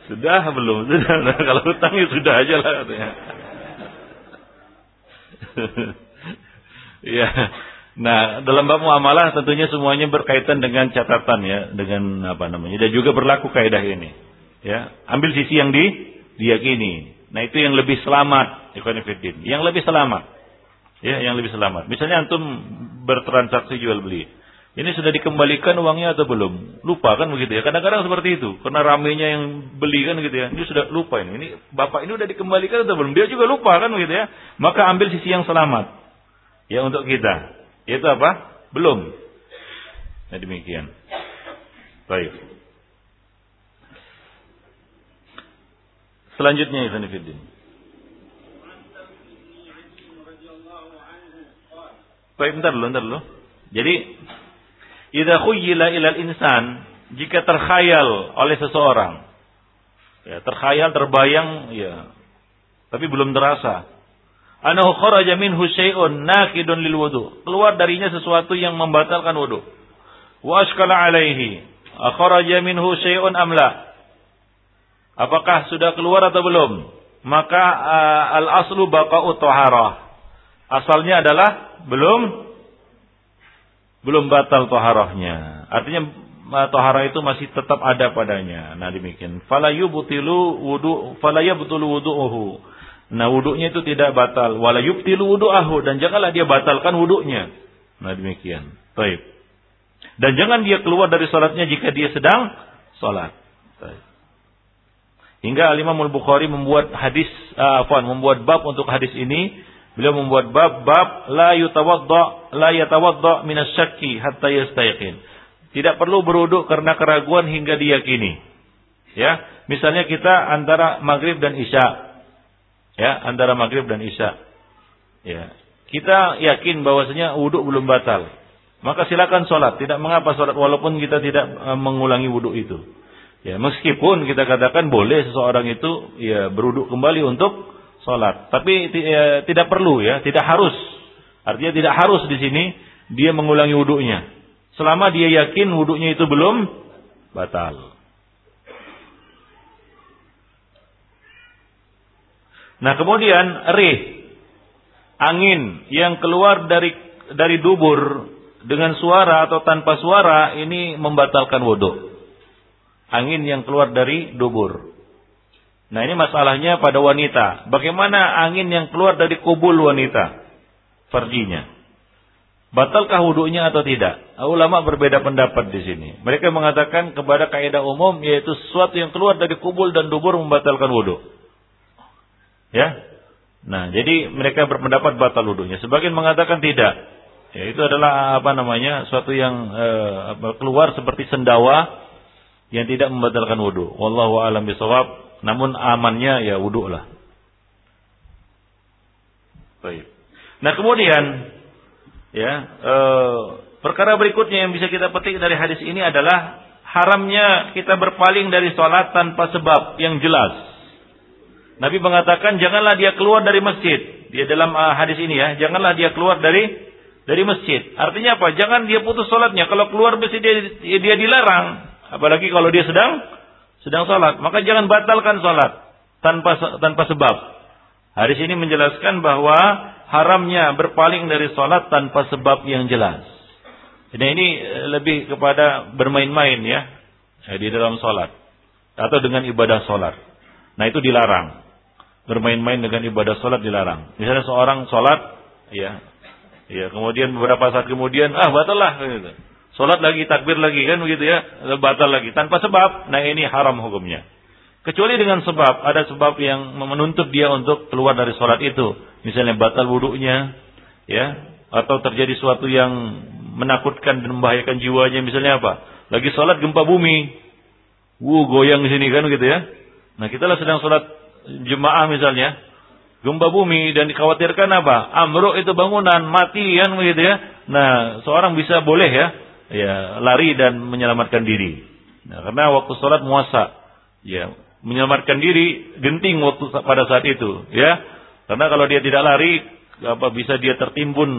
sudah belum? Sudah. Kalau utang ya sudah aja lah katanya. ya. Nah, dalam bab muamalah tentunya semuanya berkaitan dengan catatan ya, dengan apa namanya. Dan juga berlaku kaidah ini. Ya, ambil sisi yang di diyakini. Nah, itu yang lebih selamat, Yang lebih selamat. Ya, yang lebih selamat. Misalnya antum bertransaksi jual beli. Ini sudah dikembalikan uangnya atau belum? Lupa kan begitu ya. Kadang-kadang seperti itu. Karena ramenya yang beli kan gitu ya. Ini sudah lupa ini. Ini bapak ini udah dikembalikan atau belum? Dia juga lupa kan begitu ya. Maka ambil sisi yang selamat. Ya untuk kita. Itu apa? Belum. Nah demikian. Baik. Selanjutnya Ibn Fiddin. Baik, bentar dulu, bentar dulu. Jadi, idza khuyyila ilal insan, jika terkhayal oleh seseorang, ya, terkhayal, terbayang, ya, tapi belum terasa. Anahu kharaja minhu syai'un nakidun lil wudu. Keluar darinya sesuatu yang membatalkan wudu. Wa ashkala alaihi. Akharaja minhu syai'un amla. Apakah sudah keluar atau belum? Maka uh, al-aslu baqa'u taharah. Asalnya adalah belum belum batal toharohnya. Artinya toharah itu masih tetap ada padanya. Nah demikian. Fala yubtilu wudu fala yabtulu wudu'uhu. Nah wudunya itu tidak batal. Wala yubtilu wudu'ahu dan janganlah dia batalkan wudunya. Nah demikian. Baik. Dan jangan dia keluar dari salatnya jika dia sedang. Baik. Hingga Al Imam Al Bukhari membuat hadis, uh, membuat bab untuk hadis ini Beliau membuat bab-bab la yutawadda la yatawadda min asy hatta yastayqin. Tidak perlu beruduk karena keraguan hingga diyakini. Ya, misalnya kita antara maghrib dan isya. Ya, antara maghrib dan isya. Ya. Kita yakin bahwasanya wudhu belum batal. Maka silakan sholat. Tidak mengapa sholat walaupun kita tidak e, mengulangi wudhu itu. Ya, meskipun kita katakan boleh seseorang itu ya beruduk kembali untuk sholat. Tapi ya, tidak perlu ya, tidak harus. Artinya tidak harus di sini dia mengulangi wudhunya. Selama dia yakin wudhunya itu belum batal. Nah kemudian rih, angin yang keluar dari dari dubur dengan suara atau tanpa suara ini membatalkan wudhu. Angin yang keluar dari dubur. Nah ini masalahnya pada wanita. Bagaimana angin yang keluar dari kubul wanita? Farjinya. Batalkah wudhunya atau tidak? Ulama berbeda pendapat di sini. Mereka mengatakan kepada kaidah umum yaitu sesuatu yang keluar dari kubul dan dubur membatalkan wudhu. Ya. Nah, jadi mereka berpendapat batal wudhunya. Sebagian mengatakan tidak. Ya, itu adalah apa namanya? Suatu yang eh, keluar seperti sendawa yang tidak membatalkan wudhu. Wallahu a'lam bishawab. Namun amannya ya wudhu lah. Baik. Nah kemudian ya e, perkara berikutnya yang bisa kita petik dari hadis ini adalah haramnya kita berpaling dari sholat tanpa sebab yang jelas. Nabi mengatakan janganlah dia keluar dari masjid. Dia dalam uh, hadis ini ya, janganlah dia keluar dari dari masjid. Artinya apa? Jangan dia putus sholatnya. Kalau keluar masjid dia, dia dilarang. Apalagi kalau dia sedang sedang sholat, maka jangan batalkan sholat tanpa tanpa sebab. Hadis ini menjelaskan bahwa haramnya berpaling dari sholat tanpa sebab yang jelas. Jadi ini eh, lebih kepada bermain-main ya di dalam sholat atau dengan ibadah sholat. Nah itu dilarang. Bermain-main dengan ibadah sholat dilarang. Misalnya seorang sholat, ya Ya, kemudian beberapa saat kemudian, ah batal lah. Gitu. Sholat lagi, takbir lagi kan begitu ya, batal lagi. Tanpa sebab, nah ini haram hukumnya. Kecuali dengan sebab, ada sebab yang menuntut dia untuk keluar dari sholat itu. Misalnya batal wudhunya, ya, atau terjadi sesuatu yang menakutkan dan membahayakan jiwanya. Misalnya apa? Lagi sholat gempa bumi, wuh goyang di sini kan begitu ya. Nah kita lah sedang sholat jemaah misalnya, gempa bumi dan dikhawatirkan apa? Amruk itu bangunan mati kan begitu ya. Nah, seorang bisa boleh ya, ya lari dan menyelamatkan diri. Nah, karena waktu sholat muasa, ya menyelamatkan diri genting waktu pada saat itu, ya. Karena kalau dia tidak lari, apa bisa dia tertimbun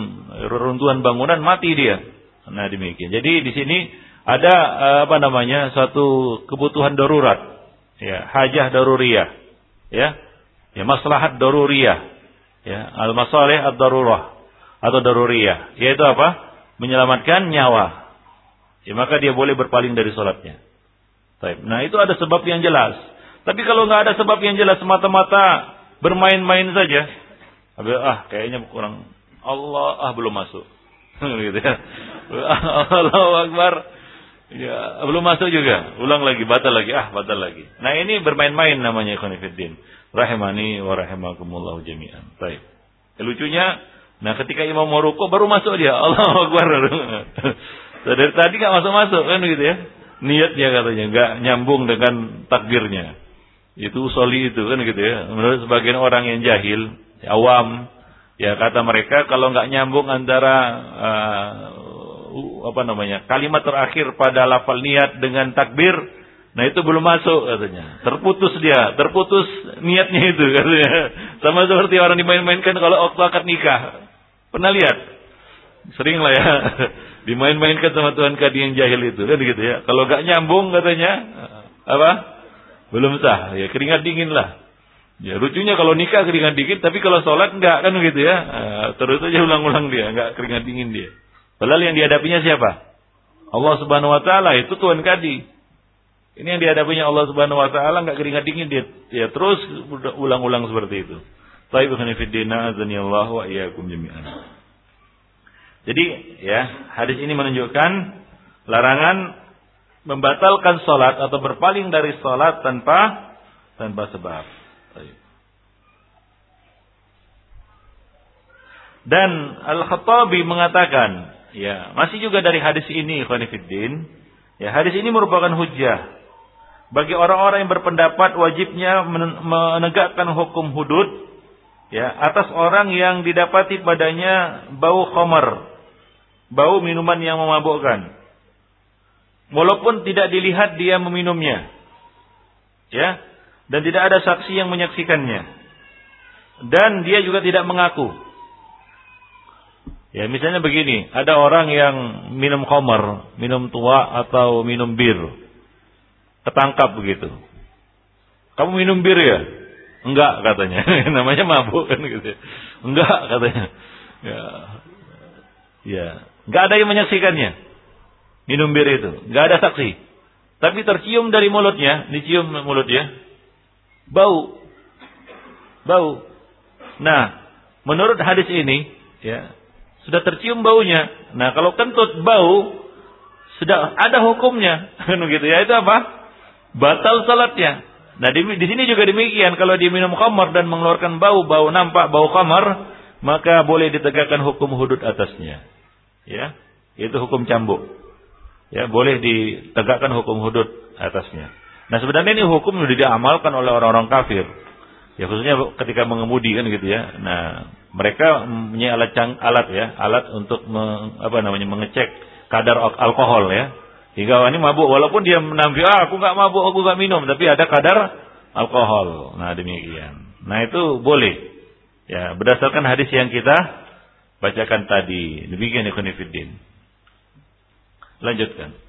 reruntuhan bangunan mati dia. Nah demikian. Jadi di sini ada apa namanya satu kebutuhan darurat, ya hajah daruriyah, ya ya maslahat daruriyah ya al masalih ad darurah atau daruriyah yaitu apa menyelamatkan nyawa ya maka dia boleh berpaling dari sholatnya nah itu ada sebab yang jelas tapi kalau nggak ada sebab yang jelas semata-mata bermain-main saja ah kayaknya kurang Allah ah belum masuk gitu ya Allah Akbar Ya, belum masuk juga. Ulang lagi, batal lagi. Ah, batal lagi. Nah, ini bermain-main namanya ikhwanifiddin. Rahimani wa rahimakumullah jami'an. Baik. Lucunya, nah ketika imam mau ruku baru masuk dia. Allah Akbar. Dari tadi gak masuk-masuk kan gitu ya. Niatnya katanya gak nyambung dengan takbirnya. Itu usoli itu kan gitu ya. Menurut sebagian orang yang jahil, awam, ya kata mereka kalau nggak nyambung antara uh, apa namanya kalimat terakhir pada lafal niat dengan takbir nah itu belum masuk katanya terputus dia terputus niatnya itu katanya sama seperti orang dimain-mainkan kalau waktu akad nikah pernah lihat sering lah ya dimain-mainkan sama Tuhan kadi yang jahil itu kan gitu ya kalau gak nyambung katanya apa belum sah ya keringat dingin lah Ya lucunya kalau nikah keringat dingin, tapi kalau sholat enggak kan gitu ya. terus aja ulang-ulang dia, enggak keringat dingin dia. Padahal yang dihadapinya siapa? Allah Subhanahu wa taala itu Tuhan Kadi. Ini yang dihadapinya Allah Subhanahu wa taala enggak keringat dingin dia. Ya terus ulang-ulang seperti itu. Allah wa iyyakum jami'an. Jadi ya, hadis ini menunjukkan larangan membatalkan salat atau berpaling dari salat tanpa tanpa sebab. Dan Al-Khattabi mengatakan Ya, masih juga dari hadis ini, Khonifuddin. Ya, hadis ini merupakan hujah bagi orang-orang yang berpendapat wajibnya menegakkan hukum hudud ya atas orang yang didapati padanya bau khamar, bau minuman yang memabukkan. Walaupun tidak dilihat dia meminumnya. Ya, dan tidak ada saksi yang menyaksikannya. Dan dia juga tidak mengaku. Ya misalnya begini, ada orang yang minum khamar, minum tua atau minum bir. Ketangkap begitu. Kamu minum bir ya? Enggak katanya. Namanya mabuk kan gitu. Enggak katanya. Ya. Ya, enggak ada yang menyaksikannya. Minum bir itu, enggak ada saksi. Tapi tercium dari mulutnya, dicium mulutnya. Bau. Bau. Nah, menurut hadis ini, ya, sudah tercium baunya. Nah, kalau kentut bau, sudah ada hukumnya. Begitu ya. Itu apa? Batal salatnya. Nah, di, di sini juga demikian. Kalau dia minum khamar dan mengeluarkan bau, bau nampak bau khamar, maka boleh ditegakkan hukum hudud atasnya. Ya, itu hukum cambuk. Ya, boleh ditegakkan hukum hudud atasnya. Nah, sebenarnya ini hukum sudah diamalkan oleh orang-orang kafir. Ya, khususnya ketika mengemudi kan gitu ya. Nah, mereka punya alat cang, alat ya, alat untuk me, apa namanya mengecek kadar alkohol ya. Hingga ini mabuk walaupun dia menampi ah aku nggak mabuk, aku nggak minum, tapi ada kadar alkohol. Nah, demikian. Nah, itu boleh. Ya, berdasarkan hadis yang kita bacakan tadi. Demikian ya Lanjutkan.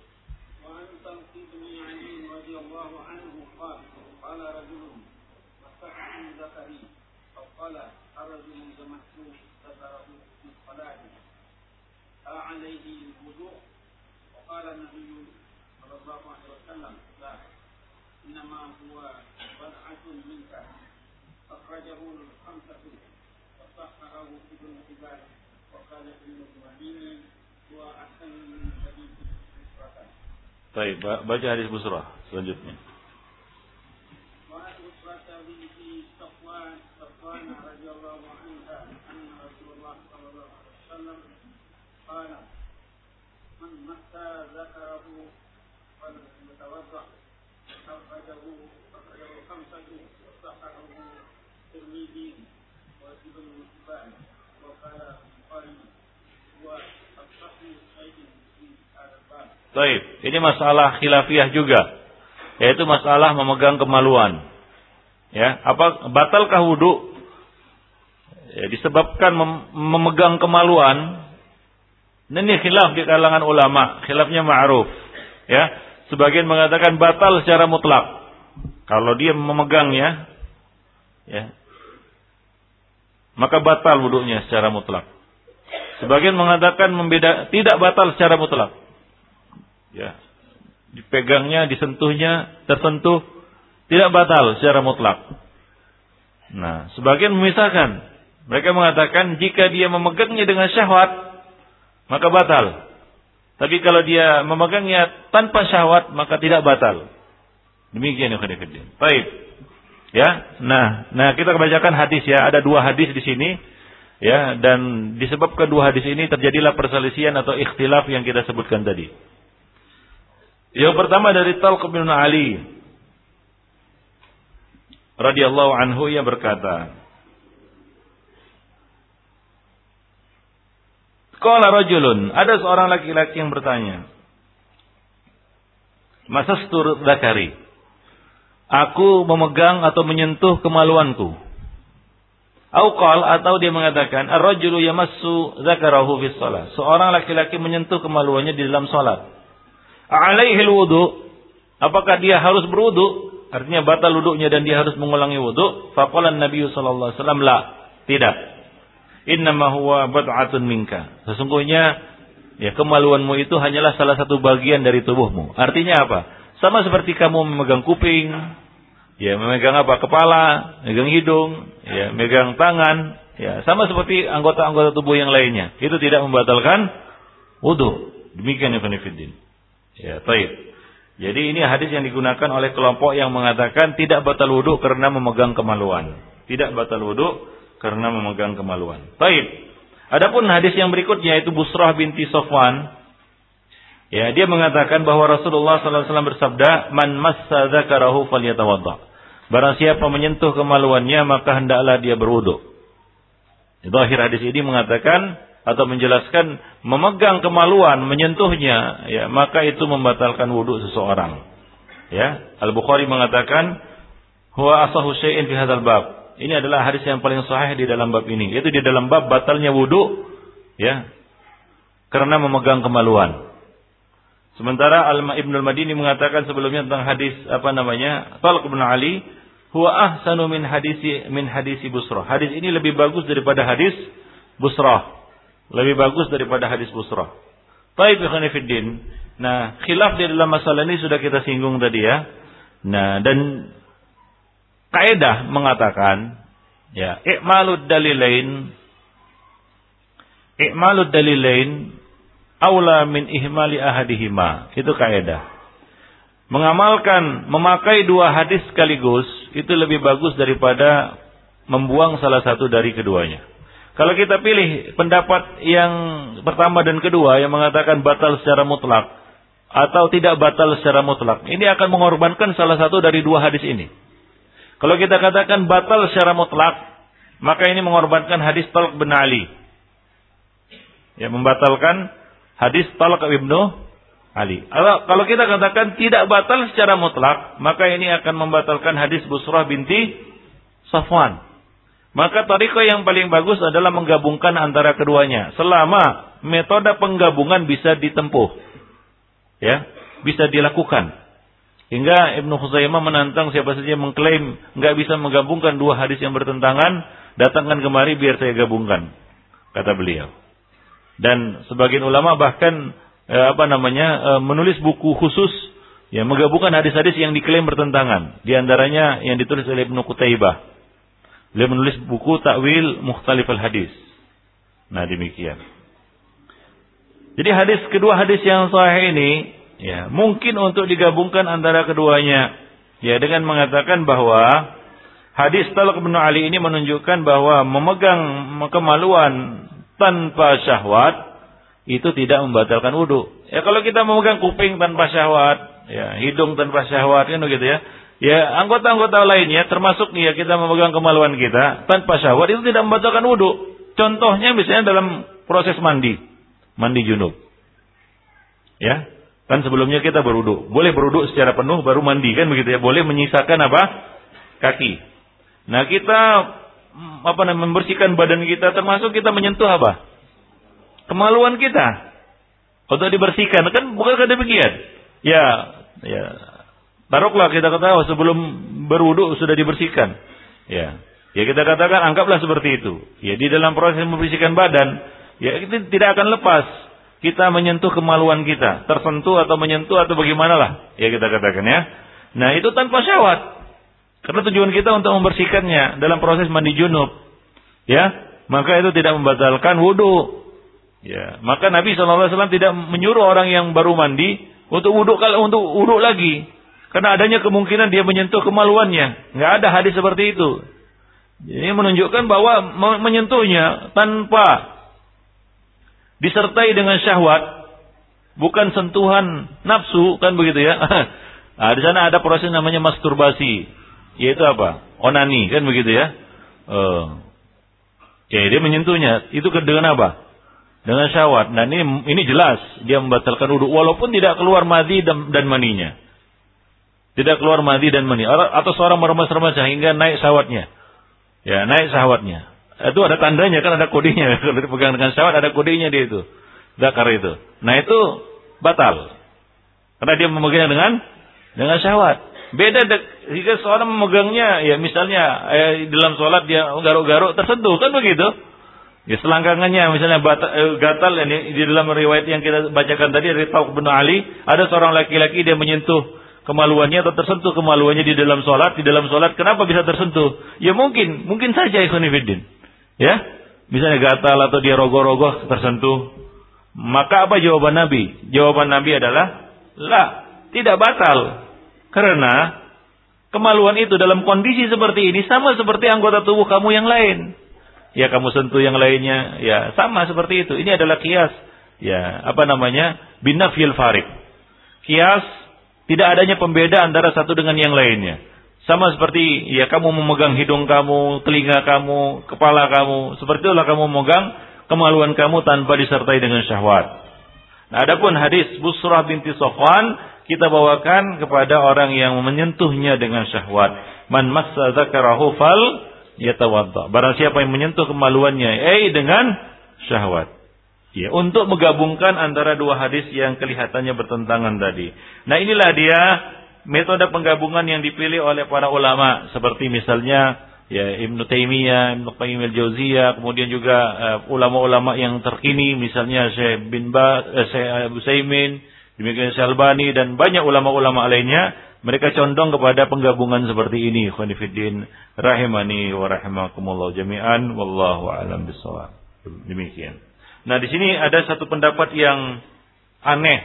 طيب باجي hadis Busra selanjutnya. قال من متى ذكره فليتوضا اخرجه اخرجه خمسه وصححه الترمذي وابن حبان وقال البخاري Baik, ini masalah khilafiyah juga, yaitu masalah memegang kemaluan. Ya, apa batalkah wudhu? Ya, disebabkan mem memegang kemaluan. Ini khilaf di kalangan ulama, khilafnya ma'ruf. Ya, sebagian mengatakan batal secara mutlak. Kalau dia memegangnya, ya, maka batal wudhunya secara mutlak. Sebagian mengatakan membeda, tidak batal secara mutlak ya dipegangnya, disentuhnya, tersentuh tidak batal secara mutlak. Nah, sebagian memisahkan. Mereka mengatakan jika dia memegangnya dengan syahwat, maka batal. Tapi kalau dia memegangnya tanpa syahwat, maka tidak batal. Demikian yang kedua Baik. Ya, nah, nah kita bacakan hadis ya. Ada dua hadis di sini, ya, dan disebabkan dua hadis ini terjadilah perselisihan atau ikhtilaf yang kita sebutkan tadi. Yang pertama dari Talq bin Ali radhiyallahu anhu yang berkata, Qala rajulun, ada seorang laki-laki yang bertanya, Masastur zakari. Aku memegang atau menyentuh kemaluanku. Auqal atau dia mengatakan, Ar-rajulu yamassu zakarahu fi shalah. Seorang laki-laki menyentuh kemaluannya di dalam salat alaihi wudu apakah dia harus berwudu? Artinya batal wudunya dan dia harus mengulangi wudu. Faqala Nabi sallallahu alaihi wasallam la tidak. Innama huwa bad'atun minka. Sesungguhnya ya kemaluanmu itu hanyalah salah satu bagian dari tubuhmu. Artinya apa? Sama seperti kamu memegang kuping ya memegang apa? Kepala memegang hidung ya memegang tangan ya sama seperti anggota-anggota tubuh yang lainnya. Itu tidak membatalkan wudu. Demikian ya Fiddin Ya, baik. Jadi ini hadis yang digunakan oleh kelompok yang mengatakan tidak batal wudhu karena memegang kemaluan. Tidak batal wudhu karena memegang kemaluan. Baik. Adapun hadis yang berikutnya itu Busrah binti Sofwan. Ya, dia mengatakan bahwa Rasulullah SAW bersabda, "Man massa dzakarahu falyatawadda." Barang siapa menyentuh kemaluannya maka hendaklah dia berwudu. Zahir hadis ini mengatakan atau menjelaskan memegang kemaluan, menyentuhnya, ya, maka itu membatalkan wudhu seseorang. Ya, Al Bukhari mengatakan, huwa asahu syai'in fi hadzal bab. Ini adalah hadis yang paling sahih di dalam bab ini, yaitu di dalam bab batalnya wudhu, ya, karena memegang kemaluan. Sementara Al Ibnu Madini mengatakan sebelumnya tentang hadis apa namanya? Talq bin Ali, huwa ahsanu min hadisi min hadisi Busrah. Hadis ini lebih bagus daripada hadis Busrah. Lebih bagus daripada hadis busrah. Taib ikhwanifiddin. Nah, khilaf di dalam masalah ini sudah kita singgung tadi ya. Nah, dan kaidah mengatakan ya, i'malud dalilain i'malud dalilain aula min ihmali ahadihima. Itu kaidah. Mengamalkan, memakai dua hadis sekaligus itu lebih bagus daripada membuang salah satu dari keduanya. Kalau kita pilih pendapat yang pertama dan kedua yang mengatakan batal secara mutlak atau tidak batal secara mutlak, ini akan mengorbankan salah satu dari dua hadis ini. Kalau kita katakan batal secara mutlak, maka ini mengorbankan hadis Talq bin Ali. Ya, membatalkan hadis Talq ibnu Ali. Kalau kita katakan tidak batal secara mutlak, maka ini akan membatalkan hadis Busrah binti Safwan. Maka tarikah yang paling bagus adalah menggabungkan antara keduanya. Selama metode penggabungan bisa ditempuh. Ya, bisa dilakukan. Hingga Ibnu Khuzaimah menantang siapa saja yang mengklaim nggak bisa menggabungkan dua hadis yang bertentangan, datangkan kemari biar saya gabungkan, kata beliau. Dan sebagian ulama bahkan eh, apa namanya eh, menulis buku khusus yang menggabungkan hadis-hadis yang diklaim bertentangan. Di antaranya yang ditulis oleh Ibnu Qutaibah Beliau menulis buku Takwil Mukhtalif al-Hadis. Nah, demikian. Jadi hadis kedua hadis yang sahih ini ya, mungkin untuk digabungkan antara keduanya ya dengan mengatakan bahwa hadis Talq bin Ali ini menunjukkan bahwa memegang kemaluan tanpa syahwat itu tidak membatalkan wudhu. Ya kalau kita memegang kuping tanpa syahwat, ya hidung tanpa syahwat kan begitu ya. Ya anggota-anggota lainnya termasuk ya kita memegang kemaluan kita tanpa syahwat itu tidak membatalkan wudhu. Contohnya misalnya dalam proses mandi, mandi junub. Ya, kan sebelumnya kita berwudhu. Boleh berwudhu secara penuh baru mandi kan begitu ya. Boleh menyisakan apa? Kaki. Nah kita apa namanya membersihkan badan kita termasuk kita menyentuh apa? Kemaluan kita untuk dibersihkan kan bukan demikian? Ya, ya Taruhlah kita ketahui sebelum berwudu sudah dibersihkan. Ya. Ya kita katakan anggaplah seperti itu. Ya di dalam proses membersihkan badan, ya itu tidak akan lepas kita menyentuh kemaluan kita, tersentuh atau menyentuh atau bagaimanalah. Ya kita katakan ya. Nah, itu tanpa syahwat. Karena tujuan kita untuk membersihkannya dalam proses mandi junub. Ya, maka itu tidak membatalkan wudhu. Ya, maka Nabi SAW tidak menyuruh orang yang baru mandi untuk wudhu kalau untuk wudhu lagi. Karena adanya kemungkinan dia menyentuh kemaluannya. Nggak ada hadis seperti itu. Ini menunjukkan bahwa menyentuhnya tanpa disertai dengan syahwat, bukan sentuhan nafsu, kan begitu ya. Nah, di sana ada proses namanya masturbasi, yaitu apa? Onani, kan begitu ya. Uh, ya dia menyentuhnya, itu dengan apa? Dengan syahwat. Dan ini ini jelas dia membatalkan wudhu, walaupun tidak keluar madi dan maninya. Tidak keluar madi dan mani. Atau seorang meremas-remas sehingga naik sawatnya. Ya, naik sawatnya. Itu ada tandanya kan ada kodenya. Kalau dipegang dengan sawat ada kodenya dia itu. Dakar itu. Nah itu batal. Karena dia memegangnya dengan dengan syahwat. Beda jika seorang memegangnya, ya misalnya eh, dalam sholat dia garuk-garuk tersentuh kan begitu. Ya selangkangannya misalnya bata, eh, gatal ini di dalam riwayat yang kita bacakan tadi dari Tauq bin Ali, ada seorang laki-laki dia menyentuh kemaluannya atau tersentuh kemaluannya di dalam sholat, di dalam sholat, kenapa bisa tersentuh? Ya mungkin, mungkin saja ikhwanifidin. Ya, misalnya gatal atau dia rogoh-rogoh tersentuh. Maka apa jawaban Nabi? Jawaban Nabi adalah, lah, tidak batal. Karena kemaluan itu dalam kondisi seperti ini sama seperti anggota tubuh kamu yang lain. Ya kamu sentuh yang lainnya, ya sama seperti itu. Ini adalah kias. Ya, apa namanya? Binafil farik. Kias tidak adanya pembeda antara satu dengan yang lainnya. Sama seperti ya kamu memegang hidung kamu, telinga kamu, kepala kamu. Seperti itulah kamu memegang kemaluan kamu tanpa disertai dengan syahwat. Nah, adapun hadis Busrah binti Sofwan kita bawakan kepada orang yang menyentuhnya dengan syahwat. Man massa zakarahu fal yatawadda. Barang siapa yang menyentuh kemaluannya eh dengan syahwat. Ya, untuk menggabungkan antara dua hadis yang kelihatannya bertentangan tadi. Nah, inilah dia metode penggabungan yang dipilih oleh para ulama seperti misalnya ya Ibnu Taimiyah, Ibnu Qayyim al-Jauziyah, kemudian juga uh, ulama-ulama yang terkini misalnya Syekh bin Ba, uh, Syekh Abu Saimin, demikian Syekh Albani dan banyak ulama-ulama lainnya, mereka condong kepada penggabungan seperti ini. Khonifuddin rahimani wa rahimakumullah jami'an wallahu alam bisawab. Demikian. Nah, di sini ada satu pendapat yang aneh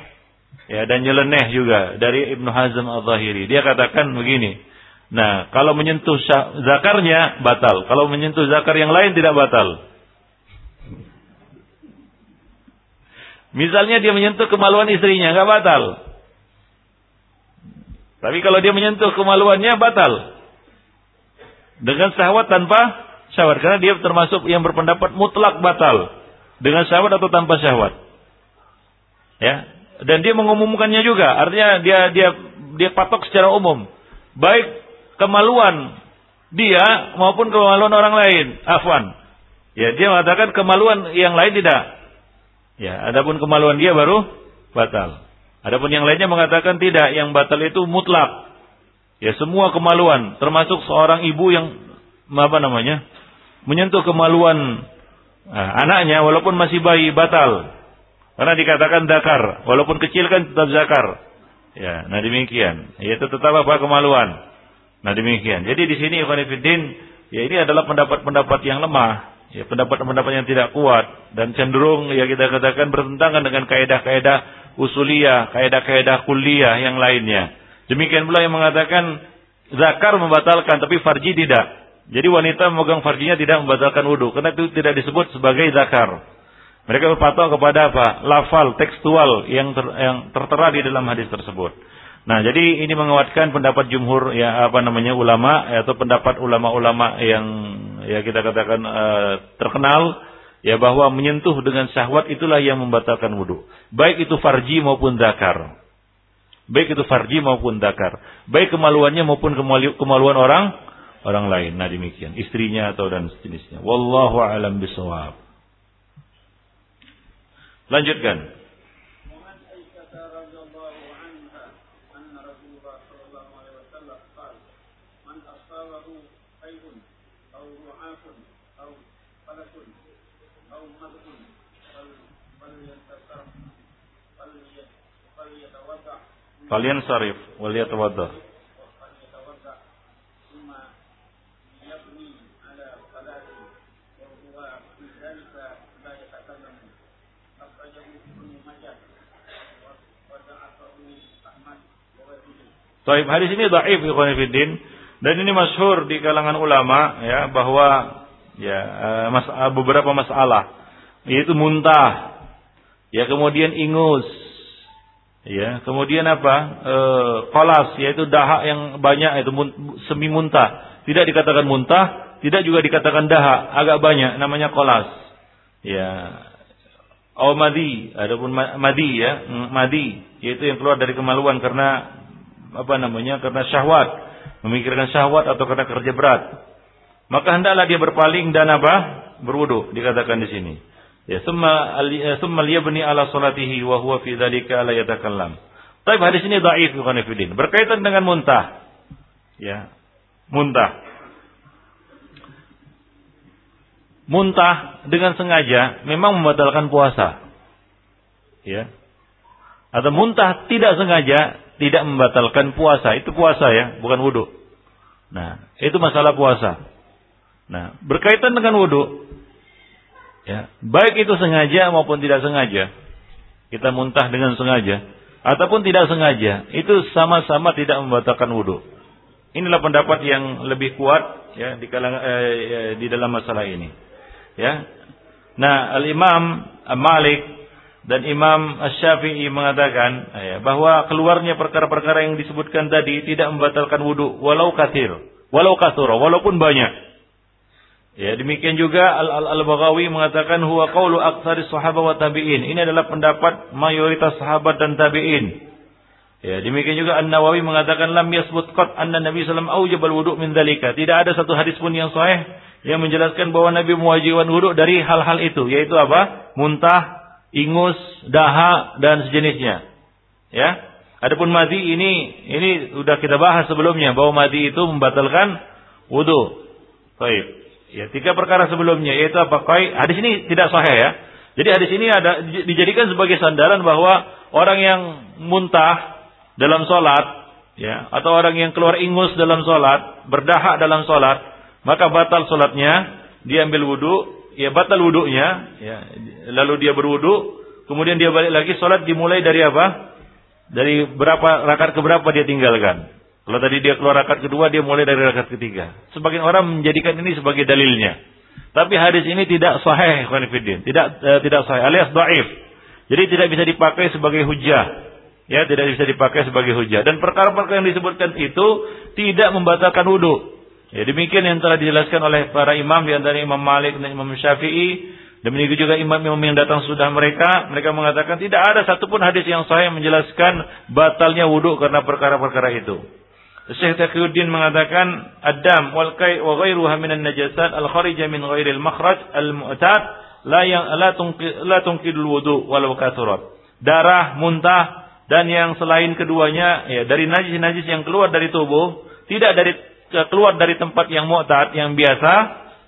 ya dan nyeleneh juga dari Ibnu Hazm Al-Zahiri. Dia katakan begini. Nah, kalau menyentuh zakarnya batal, kalau menyentuh zakar yang lain tidak batal. Misalnya dia menyentuh kemaluan istrinya, nggak batal. Tapi kalau dia menyentuh kemaluannya batal. Dengan syahwat tanpa syahwat. Karena dia termasuk yang berpendapat mutlak batal. Dengan syahwat atau tanpa syahwat. Ya. Dan dia mengumumkannya juga. Artinya dia dia dia patok secara umum. Baik kemaluan dia maupun kemaluan orang lain. Afwan. Ya, dia mengatakan kemaluan yang lain tidak. Ya, adapun kemaluan dia baru batal. Adapun yang lainnya mengatakan tidak, yang batal itu mutlak. Ya, semua kemaluan, termasuk seorang ibu yang apa namanya? menyentuh kemaluan Nah, anaknya walaupun masih bayi batal. Karena dikatakan dakar, walaupun kecil kan tetap zakar. Ya, nah demikian. Yaitu tetap apa kemaluan. Nah demikian. Jadi di sini Ikhwanifiddin, ya ini adalah pendapat-pendapat yang lemah. ya pendapat-pendapat yang tidak kuat dan cenderung ya kita katakan bertentangan dengan kaidah-kaidah usuliyah, kaidah-kaidah kuliah yang lainnya. Demikian pula yang mengatakan zakar membatalkan tapi farji tidak. Jadi wanita memegang farjinya tidak membatalkan wudhu karena itu tidak disebut sebagai zakar. Mereka berpatok kepada apa? Lafal tekstual yang ter, yang tertera di dalam hadis tersebut. Nah, jadi ini menguatkan pendapat jumhur ya apa namanya ulama atau pendapat ulama-ulama yang ya kita katakan uh, terkenal ya bahwa menyentuh dengan syahwat itulah yang membatalkan wudhu. Baik itu farji maupun zakar. Baik itu farji maupun zakar. Baik kemaluannya maupun kemaluan orang orang lain. Nah demikian, istrinya atau dan sejenisnya. Wallahu alam bisawab. Lanjutkan. Kalian sarif wal Taib. Hadis ini dhaif ikhwan fillah dan ini masyhur di kalangan ulama ya bahwa ya eh, mas, eh, beberapa masalah. Yaitu muntah. Ya kemudian ingus. Ya kemudian apa? E, kolas yaitu dahak yang banyak itu semi muntah. Tidak dikatakan muntah tidak juga dikatakan dahak. Agak banyak namanya kolas. Ya. Oh madi, adapun madi ya, madi yaitu yang keluar dari kemaluan karena apa namanya karena syahwat, memikirkan syahwat atau karena kerja berat. Maka hendaklah dia berpaling dan apa? Berwudu dikatakan di sini. Ya, summa summa liyabni ala salatihi wa huwa fi dzalika la yatakallam. Tapi hadis ini dhaif bukan. Berkaitan dengan muntah. Ya. Muntah. Muntah dengan sengaja memang membatalkan puasa. Ya. Atau muntah tidak sengaja tidak membatalkan puasa. Itu puasa ya, bukan wudhu. Nah, itu masalah puasa. Nah, berkaitan dengan wudhu, ya, baik itu sengaja maupun tidak sengaja, kita muntah dengan sengaja, ataupun tidak sengaja, itu sama-sama tidak membatalkan wudhu. Inilah pendapat yang lebih kuat ya di kalangan eh, ya, di dalam masalah ini. Ya. Nah, Al Imam Malik dan Imam Syafi'i mengatakan ya, bahwa keluarnya perkara-perkara yang disebutkan tadi tidak membatalkan wudhu walau kathir, walau kathura, walaupun banyak. Ya, demikian juga Al-Al-Baghawi mengatakan huwa qaulu aktsari sahabat wa tabi'in. Ini adalah pendapat mayoritas sahabat dan tabi'in. Ya, demikian juga An-Nawawi mengatakan lam yasbut qat anna Nabi sallallahu alaihi wasallam wudu min. Tidak ada satu hadis pun yang sahih yang menjelaskan bahwa Nabi mewajibkan wudu dari hal-hal itu, yaitu apa? Muntah, ingus, daha dan sejenisnya. Ya. Adapun madi ini ini sudah kita bahas sebelumnya bahwa madi itu membatalkan wudu. Baik. Ya, tiga perkara sebelumnya yaitu apa? Kai hadis ini tidak sahih ya. Jadi hadis ini ada dijadikan sebagai sandaran bahwa orang yang muntah dalam sholat, ya, atau orang yang keluar ingus dalam sholat, berdahak dalam sholat, maka batal sholatnya, dia ambil wudhu, ya batal wudhunya, ya, lalu dia berwudhu, kemudian dia balik lagi sholat dimulai dari apa? Dari berapa rakaat ke berapa dia tinggalkan? Kalau tadi dia keluar rakaat kedua, dia mulai dari rakaat ketiga. Sebagian orang menjadikan ini sebagai dalilnya. Tapi hadis ini tidak sahih, Khanifidin. Tidak uh, tidak sahih, alias dhaif. Jadi tidak bisa dipakai sebagai hujah. Ya, tidak bisa dipakai sebagai hujah. Dan perkara-perkara yang disebutkan itu tidak membatalkan wudhu. Ya demikian yang telah dijelaskan oleh para imam di antara Imam Malik dan Imam Syafi'i. Demikian juga imam-imam yang datang sudah mereka, mereka mengatakan tidak ada satupun hadis yang sahih menjelaskan batalnya wudhu karena perkara-perkara itu. Syekh Taqiyuddin mengatakan adam wal kai wa ghairuha minan najasat al kharija min ghairil makhraj al mu'tad la yang la tungki la tungkidul wudu walau. Darah, muntah dan yang selain keduanya ya dari najis-najis yang keluar dari tubuh tidak dari keluar dari tempat yang mu'tad, yang biasa,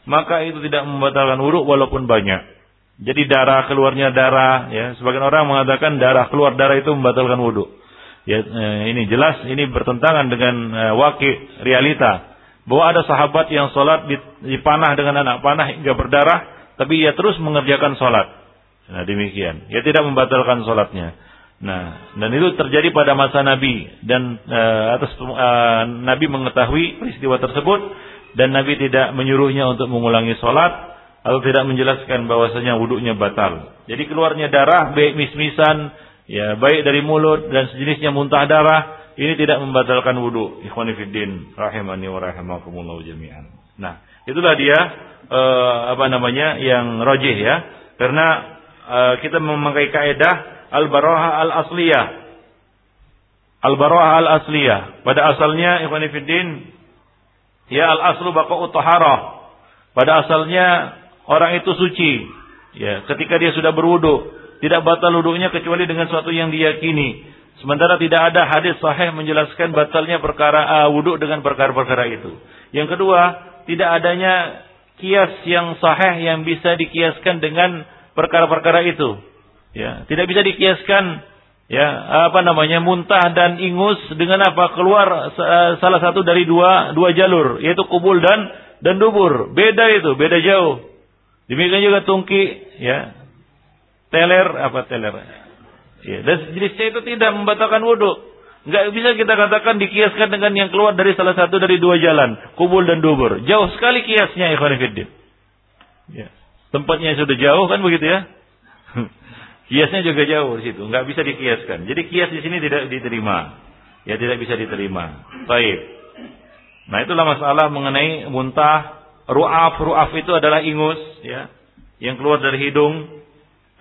maka itu tidak membatalkan wudhu walaupun banyak. Jadi darah keluarnya darah, ya sebagian orang mengatakan darah keluar darah itu membatalkan wudhu. Ya eh, ini jelas ini bertentangan dengan eh, wakil realita bahwa ada sahabat yang sholat dipanah dengan anak panah hingga berdarah tapi ia terus mengerjakan sholat. Nah demikian. Ia tidak membatalkan sholatnya. Nah, dan itu terjadi pada masa Nabi dan uh, atas uh, Nabi mengetahui peristiwa tersebut dan Nabi tidak menyuruhnya untuk mengulangi sholat atau tidak menjelaskan bahwasanya wudhunya batal. Jadi keluarnya darah baik mis-misan, ya baik dari mulut dan sejenisnya muntah darah, ini tidak membatalkan wudhu. Ikhwanifiddin, rahimani wa rahimakumullah jami'an. Nah, itulah dia uh, apa namanya yang rojih ya, karena uh, kita memakai kaidah al-baraha al-asliyah. Al-baraha al-asliyah. Pada asalnya ikhwan ya al-aslu baqa'u taharah. Pada asalnya orang itu suci. Ya, ketika dia sudah berwudu, tidak batal wudunya kecuali dengan sesuatu yang diyakini. Sementara tidak ada hadis sahih menjelaskan batalnya perkara uh, wudu dengan perkara-perkara itu. Yang kedua, tidak adanya kias yang sahih yang bisa dikiaskan dengan perkara-perkara itu. Ya, tidak bisa dikiaskan. Ya apa namanya muntah dan ingus dengan apa? Keluar salah satu dari dua dua jalur yaitu kubul dan dan dubur. Beda itu beda jauh. Demikian juga tungki ya. Teler apa teler? Ya dan jenisnya itu tidak membatalkan wudhu. Nggak bisa kita katakan dikiaskan dengan yang keluar dari salah satu dari dua jalan kubul dan dubur. Jauh sekali kiasnya ikhwan ya. Tempatnya sudah jauh kan begitu ya Kiasnya juga jauh di situ, nggak bisa dikiaskan. Jadi kias di sini tidak diterima. Ya tidak bisa diterima. Baik. Nah itulah masalah mengenai muntah, ruaf, ruaf itu adalah ingus, ya, yang keluar dari hidung.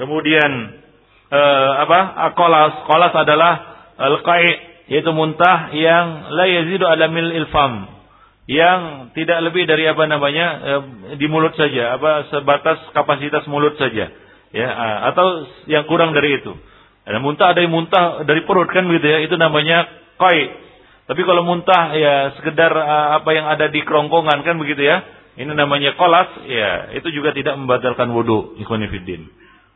Kemudian eh, apa? Kolas, kolas adalah al-qai, yaitu muntah yang la yazidu ala mil ilfam, yang tidak lebih dari apa namanya eh, di mulut saja, apa sebatas kapasitas mulut saja ya atau yang kurang dari itu. Ada muntah ada yang muntah dari perut kan begitu ya, itu namanya koi. Tapi kalau muntah ya sekedar apa yang ada di kerongkongan kan begitu ya. Ini namanya kolas, ya itu juga tidak membatalkan wudhu. Ikhwanifiddin.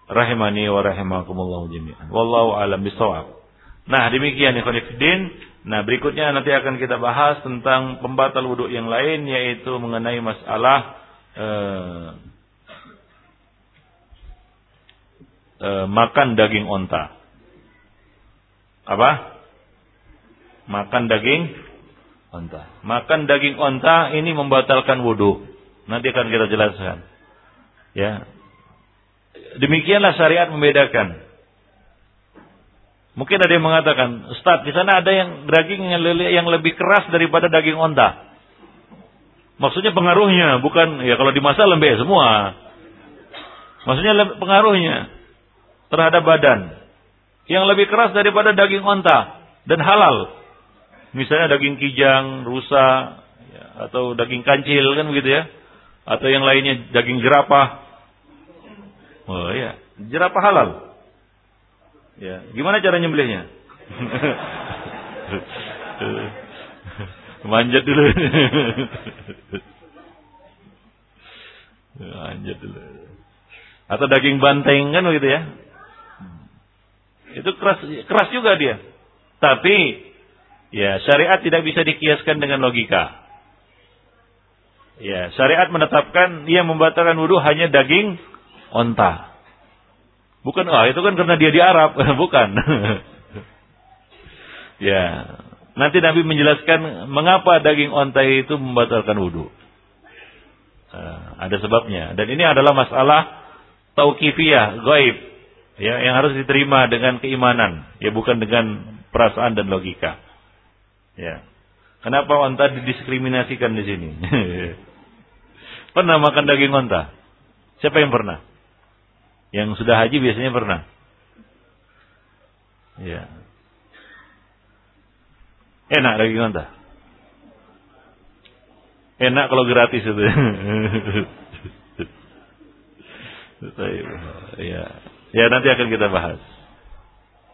Rahimani wa rahimakumullah jami'an. Wallahu alam bisawab. Nah demikian ikhwanifiddin. Nah berikutnya nanti akan kita bahas tentang pembatal wudhu yang lain yaitu mengenai masalah eh, e, makan daging onta. Apa? Makan daging onta. Makan daging onta ini membatalkan wudhu. Nanti akan kita jelaskan. Ya. Demikianlah syariat membedakan. Mungkin ada yang mengatakan, Ustaz, di sana ada yang daging yang lebih keras daripada daging onta. Maksudnya pengaruhnya, bukan ya kalau dimasak lembek semua. Maksudnya pengaruhnya terhadap badan yang lebih keras daripada daging onta dan halal. Misalnya daging kijang, rusa, ya, atau daging kancil kan begitu ya, atau yang lainnya daging jerapah. Oh ya, jerapah halal. Ya, gimana cara nyembelihnya? Manjat dulu. Manjat dulu. Atau daging banteng kan begitu ya? Itu keras keras juga dia. Tapi ya syariat tidak bisa dikiaskan dengan logika. Ya, syariat menetapkan dia membatalkan wudhu hanya daging onta. Bukan, ah itu kan karena dia di Arab, bukan. ya, nanti Nabi menjelaskan mengapa daging onta itu membatalkan wudhu. Uh, ada sebabnya. Dan ini adalah masalah tauqifiyah, gaib ya yang harus diterima dengan keimanan. Ya bukan dengan perasaan dan logika. Ya. Kenapa onta didiskriminasikan di sini? Pernah makan daging onta? Siapa yang pernah? Yang sudah haji biasanya pernah? Ya. Enak daging onta? Enak kalau gratis itu. Ya Ya nanti akan kita bahas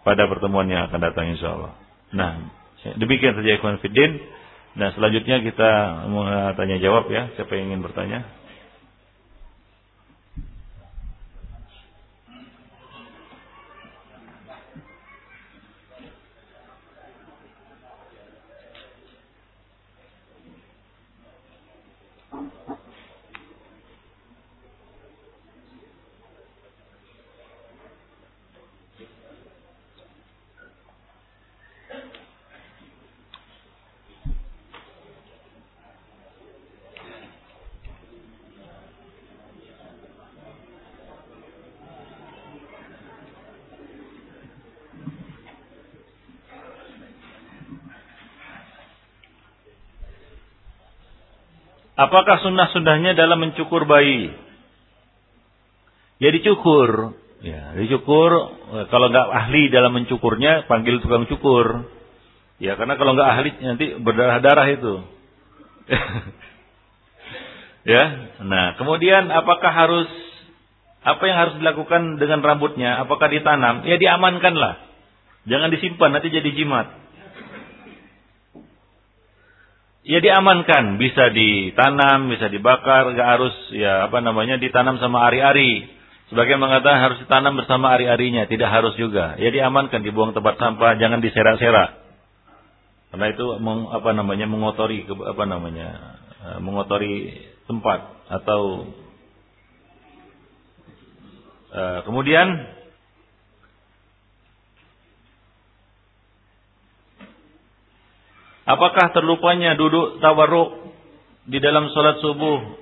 pada pertemuan yang akan datang insya Allah. Nah demikian saja ikhwan fiddin. Nah selanjutnya kita mau tanya jawab ya. Siapa yang ingin bertanya? Apakah sunnah-sunnahnya dalam mencukur bayi? Ya dicukur. Ya, dicukur. Kalau nggak ahli dalam mencukurnya, panggil tukang cukur. Ya, karena kalau nggak ahli nanti berdarah-darah itu. ya. Nah, kemudian apakah harus apa yang harus dilakukan dengan rambutnya? Apakah ditanam? Ya diamankanlah. Jangan disimpan nanti jadi jimat ya diamankan, bisa ditanam, bisa dibakar, nggak harus ya apa namanya ditanam sama ari-ari. Sebagian mengatakan harus ditanam bersama ari-arinya, tidak harus juga. Ya diamankan, dibuang tempat sampah, jangan diserak-serak. Karena itu meng, apa namanya mengotori apa namanya eh, mengotori tempat atau uh, kemudian Apakah terlupanya duduk tawarruk di dalam salat subuh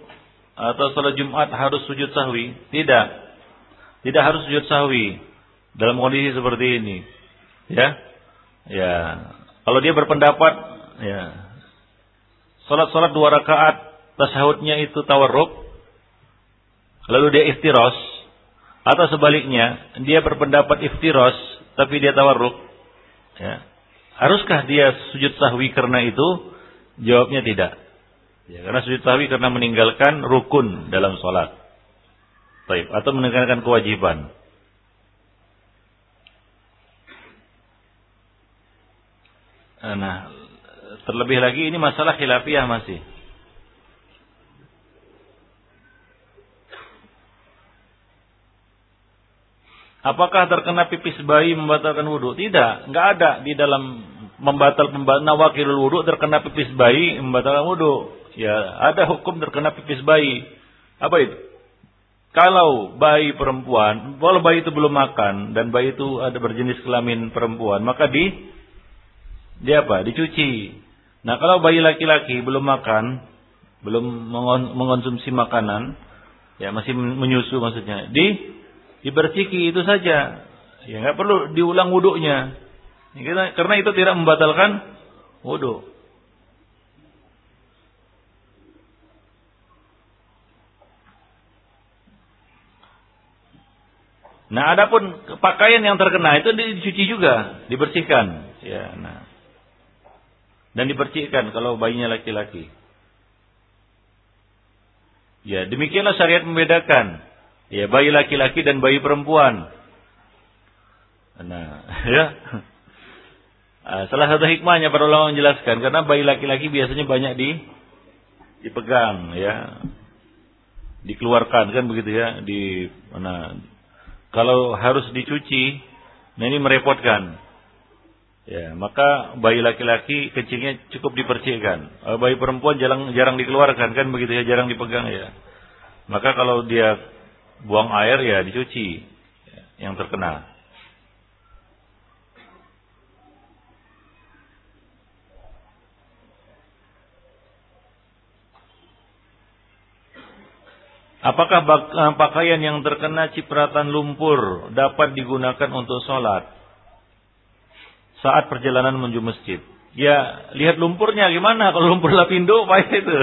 atau salat Jumat harus sujud sahwi? Tidak. Tidak harus sujud sahwi dalam kondisi seperti ini. Ya. Ya. Kalau dia berpendapat ya salat-salat dua rakaat tasahudnya itu tawarruk lalu dia iftiros atau sebaliknya dia berpendapat iftiros tapi dia tawarruk ya Haruskah dia sujud sahwi karena itu? Jawabnya tidak. Ya, karena sujud sahwi karena meninggalkan rukun dalam sholat. Baik, atau meninggalkan kewajiban. Nah, terlebih lagi ini masalah khilafiyah masih. Apakah terkena pipis bayi membatalkan wudhu? Tidak, nggak ada di dalam membatal nawakilul wudhu terkena pipis bayi membatalkan wudhu. Ya, ada hukum terkena pipis bayi. Apa itu? Kalau bayi perempuan, kalau bayi itu belum makan dan bayi itu ada berjenis kelamin perempuan, maka di dia apa? Dicuci. Nah, kalau bayi laki-laki belum makan, belum mengonsumsi makanan, ya masih menyusu maksudnya, di dibersihki itu saja. Ya nggak perlu diulang wuduknya. Ya, karena itu tidak membatalkan wudhu. Nah, adapun pakaian yang terkena itu dicuci juga, dibersihkan. Ya, nah. Dan dibersihkan kalau bayinya laki-laki. Ya, demikianlah syariat membedakan. Ya, bayi laki-laki dan bayi perempuan. Nah, ya. Ah, salah satu hikmahnya para ulama menjelaskan karena bayi laki-laki biasanya banyak di dipegang ya. Dikeluarkan kan begitu ya di mana kalau harus dicuci nah ini merepotkan. Ya, maka bayi laki-laki kecilnya cukup dipercikkan. Bayi perempuan jarang jarang dikeluarkan kan begitu ya, jarang dipegang ya. Maka kalau dia buang air ya dicuci yang terkena. Apakah eh, pakaian yang terkena cipratan lumpur dapat digunakan untuk sholat saat perjalanan menuju masjid? Ya, lihat lumpurnya gimana. Kalau lumpur lapindo, apa itu?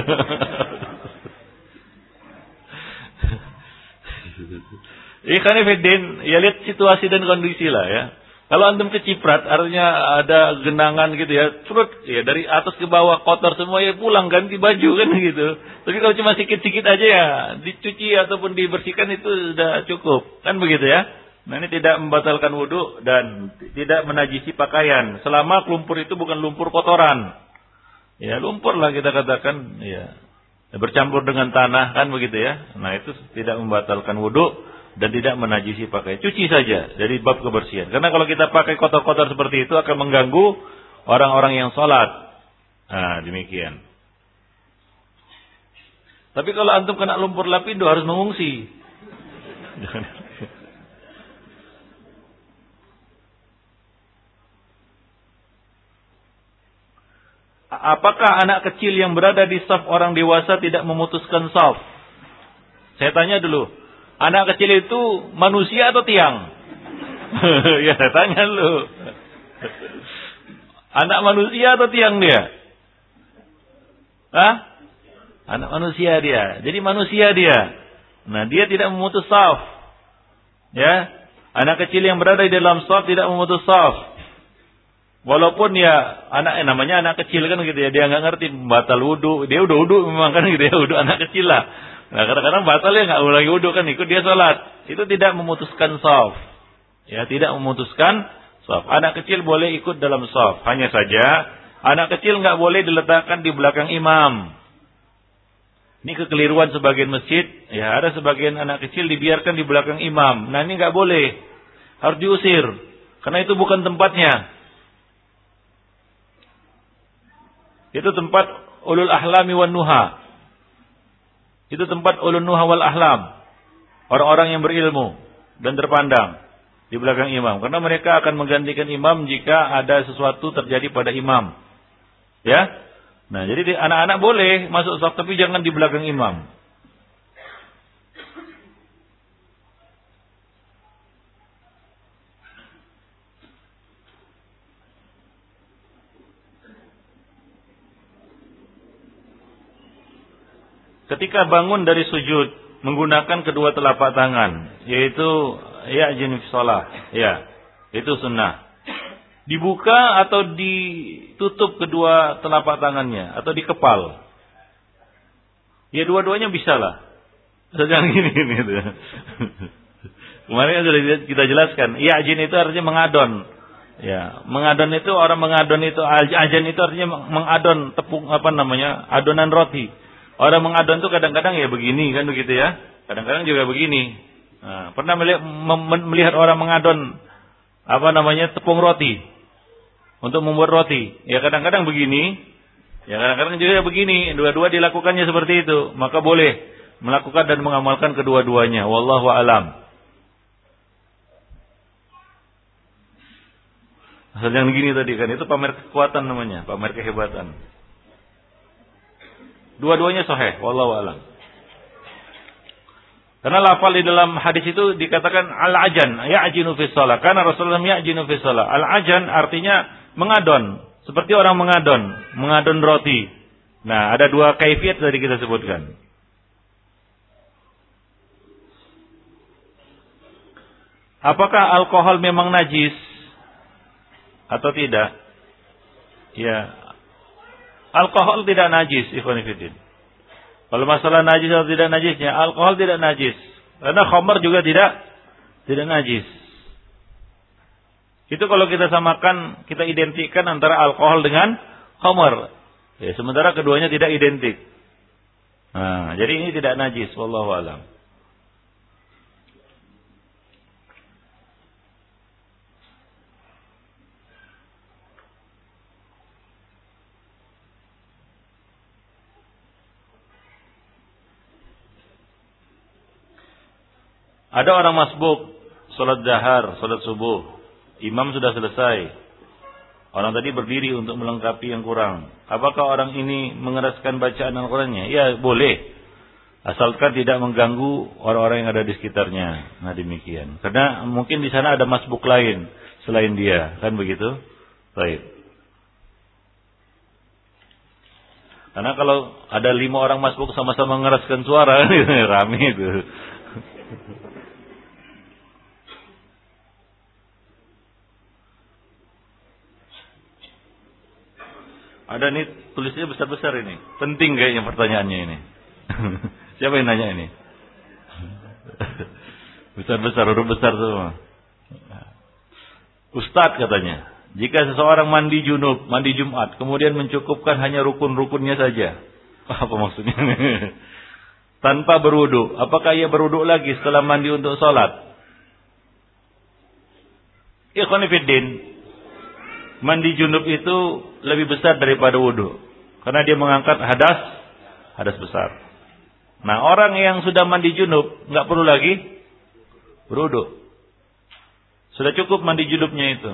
Ikan Fidin, ya lihat situasi dan kondisi lah ya. Kalau antum keciprat, artinya ada genangan gitu ya, curut ya dari atas ke bawah kotor semua ya pulang ganti baju kan gitu. Tapi kalau cuma sikit-sikit aja ya dicuci ataupun dibersihkan itu sudah cukup, kan begitu ya. Nah ini tidak membatalkan wudhu dan tidak menajisi pakaian. Selama lumpur itu bukan lumpur kotoran. Ya lumpur lah kita katakan ya bercampur dengan tanah kan begitu ya. Nah itu tidak membatalkan wudhu dan tidak menajisi pakai. Cuci saja dari bab kebersihan. Karena kalau kita pakai kotor-kotor seperti itu akan mengganggu orang-orang yang sholat. Nah demikian. Tapi kalau antum kena lumpur lapindo harus mengungsi. Apakah anak kecil yang berada di saf orang dewasa tidak memutuskan saf? Saya tanya dulu, anak kecil itu manusia atau tiang? ya saya tanya dulu. Anak manusia atau tiang dia? Hah? Anak manusia dia. Jadi manusia dia. Nah, dia tidak memutus saf. Ya. Anak kecil yang berada di dalam saf tidak memutus saf. Walaupun ya anak eh, namanya anak kecil kan gitu ya, dia nggak ngerti batal wudhu, dia udah wudhu memang kan gitu ya, wudhu anak kecil lah. Nah kadang-kadang batal ya nggak lagi wudhu kan ikut dia sholat, itu tidak memutuskan saf, ya tidak memutuskan saf. Anak kecil boleh ikut dalam saf, hanya saja anak kecil nggak boleh diletakkan di belakang imam. Ini kekeliruan sebagian masjid, ya ada sebagian anak kecil dibiarkan di belakang imam. Nah ini nggak boleh, harus diusir, karena itu bukan tempatnya. Itu tempat ulul ahlami wan nuha. Itu tempat ulul nuha wal ahlam. Orang-orang yang berilmu dan terpandang di belakang imam. Karena mereka akan menggantikan imam jika ada sesuatu terjadi pada imam. Ya. Nah, jadi anak-anak boleh masuk saf tapi jangan di belakang imam. Ketika bangun dari sujud menggunakan kedua telapak tangan yaitu ya jenis sholat ya itu sunnah. Dibuka atau ditutup kedua telapak tangannya atau dikepal. Ya dua-duanya bisa lah sedang gini gitu. kemarin sudah kita jelaskan ya jin itu artinya mengadon. Ya mengadon itu orang mengadon itu ajan itu artinya mengadon tepung apa namanya adonan roti Orang mengadon tuh kadang-kadang ya begini kan begitu ya. Kadang-kadang juga begini. Nah, pernah melihat, melihat orang mengadon apa namanya tepung roti untuk membuat roti. Ya kadang-kadang begini, ya kadang-kadang juga begini. Dua-dua dilakukannya seperti itu, maka boleh melakukan dan mengamalkan kedua-duanya. Wallahu alam. Asal yang begini tadi kan itu pamer kekuatan namanya, pamer kehebatan. Dua-duanya sahih, wallahu alam. Karena lafal di dalam hadis itu dikatakan al-ajan, ya'jinu fi shalah. Karena Rasulullah ya'jinu fi shalah. Al-ajan artinya mengadon, seperti orang mengadon, mengadon roti. Nah, ada dua kaifiat tadi kita sebutkan. Apakah alkohol memang najis atau tidak? Ya, Alkohol tidak najis, ikhwanifidin. Kalau masalah najis atau tidak najisnya, alkohol tidak najis. Karena khamar juga tidak tidak najis. Itu kalau kita samakan, kita identikkan antara alkohol dengan khamar. Ya, sementara keduanya tidak identik. Nah, jadi ini tidak najis, wallahu alam. Ada orang masbuk, sholat dahar, sholat subuh. Imam sudah selesai. Orang tadi berdiri untuk melengkapi yang kurang. Apakah orang ini mengeraskan bacaan Al-Qurannya? Ya boleh. Asalkan tidak mengganggu orang-orang yang ada di sekitarnya. Nah demikian. Karena mungkin di sana ada masbuk lain selain dia. Kan begitu? Baik. Karena kalau ada lima orang masbuk sama-sama mengeraskan suara, rame itu. Ada nih tulisnya besar-besar ini. Penting kayaknya pertanyaannya ini. Siapa yang nanya ini? Besar-besar, huruf besar semua. Ustadz katanya, jika seseorang mandi junub, mandi Jumat, kemudian mencukupkan hanya rukun-rukunnya saja. Apa maksudnya? Tanpa berwudu, apakah ia berwudu lagi setelah mandi untuk sholat? Ikhwanifiddin, mandi junub itu lebih besar daripada wudhu. Karena dia mengangkat hadas, hadas besar. Nah orang yang sudah mandi junub, nggak perlu lagi berwudhu. Sudah cukup mandi junubnya itu.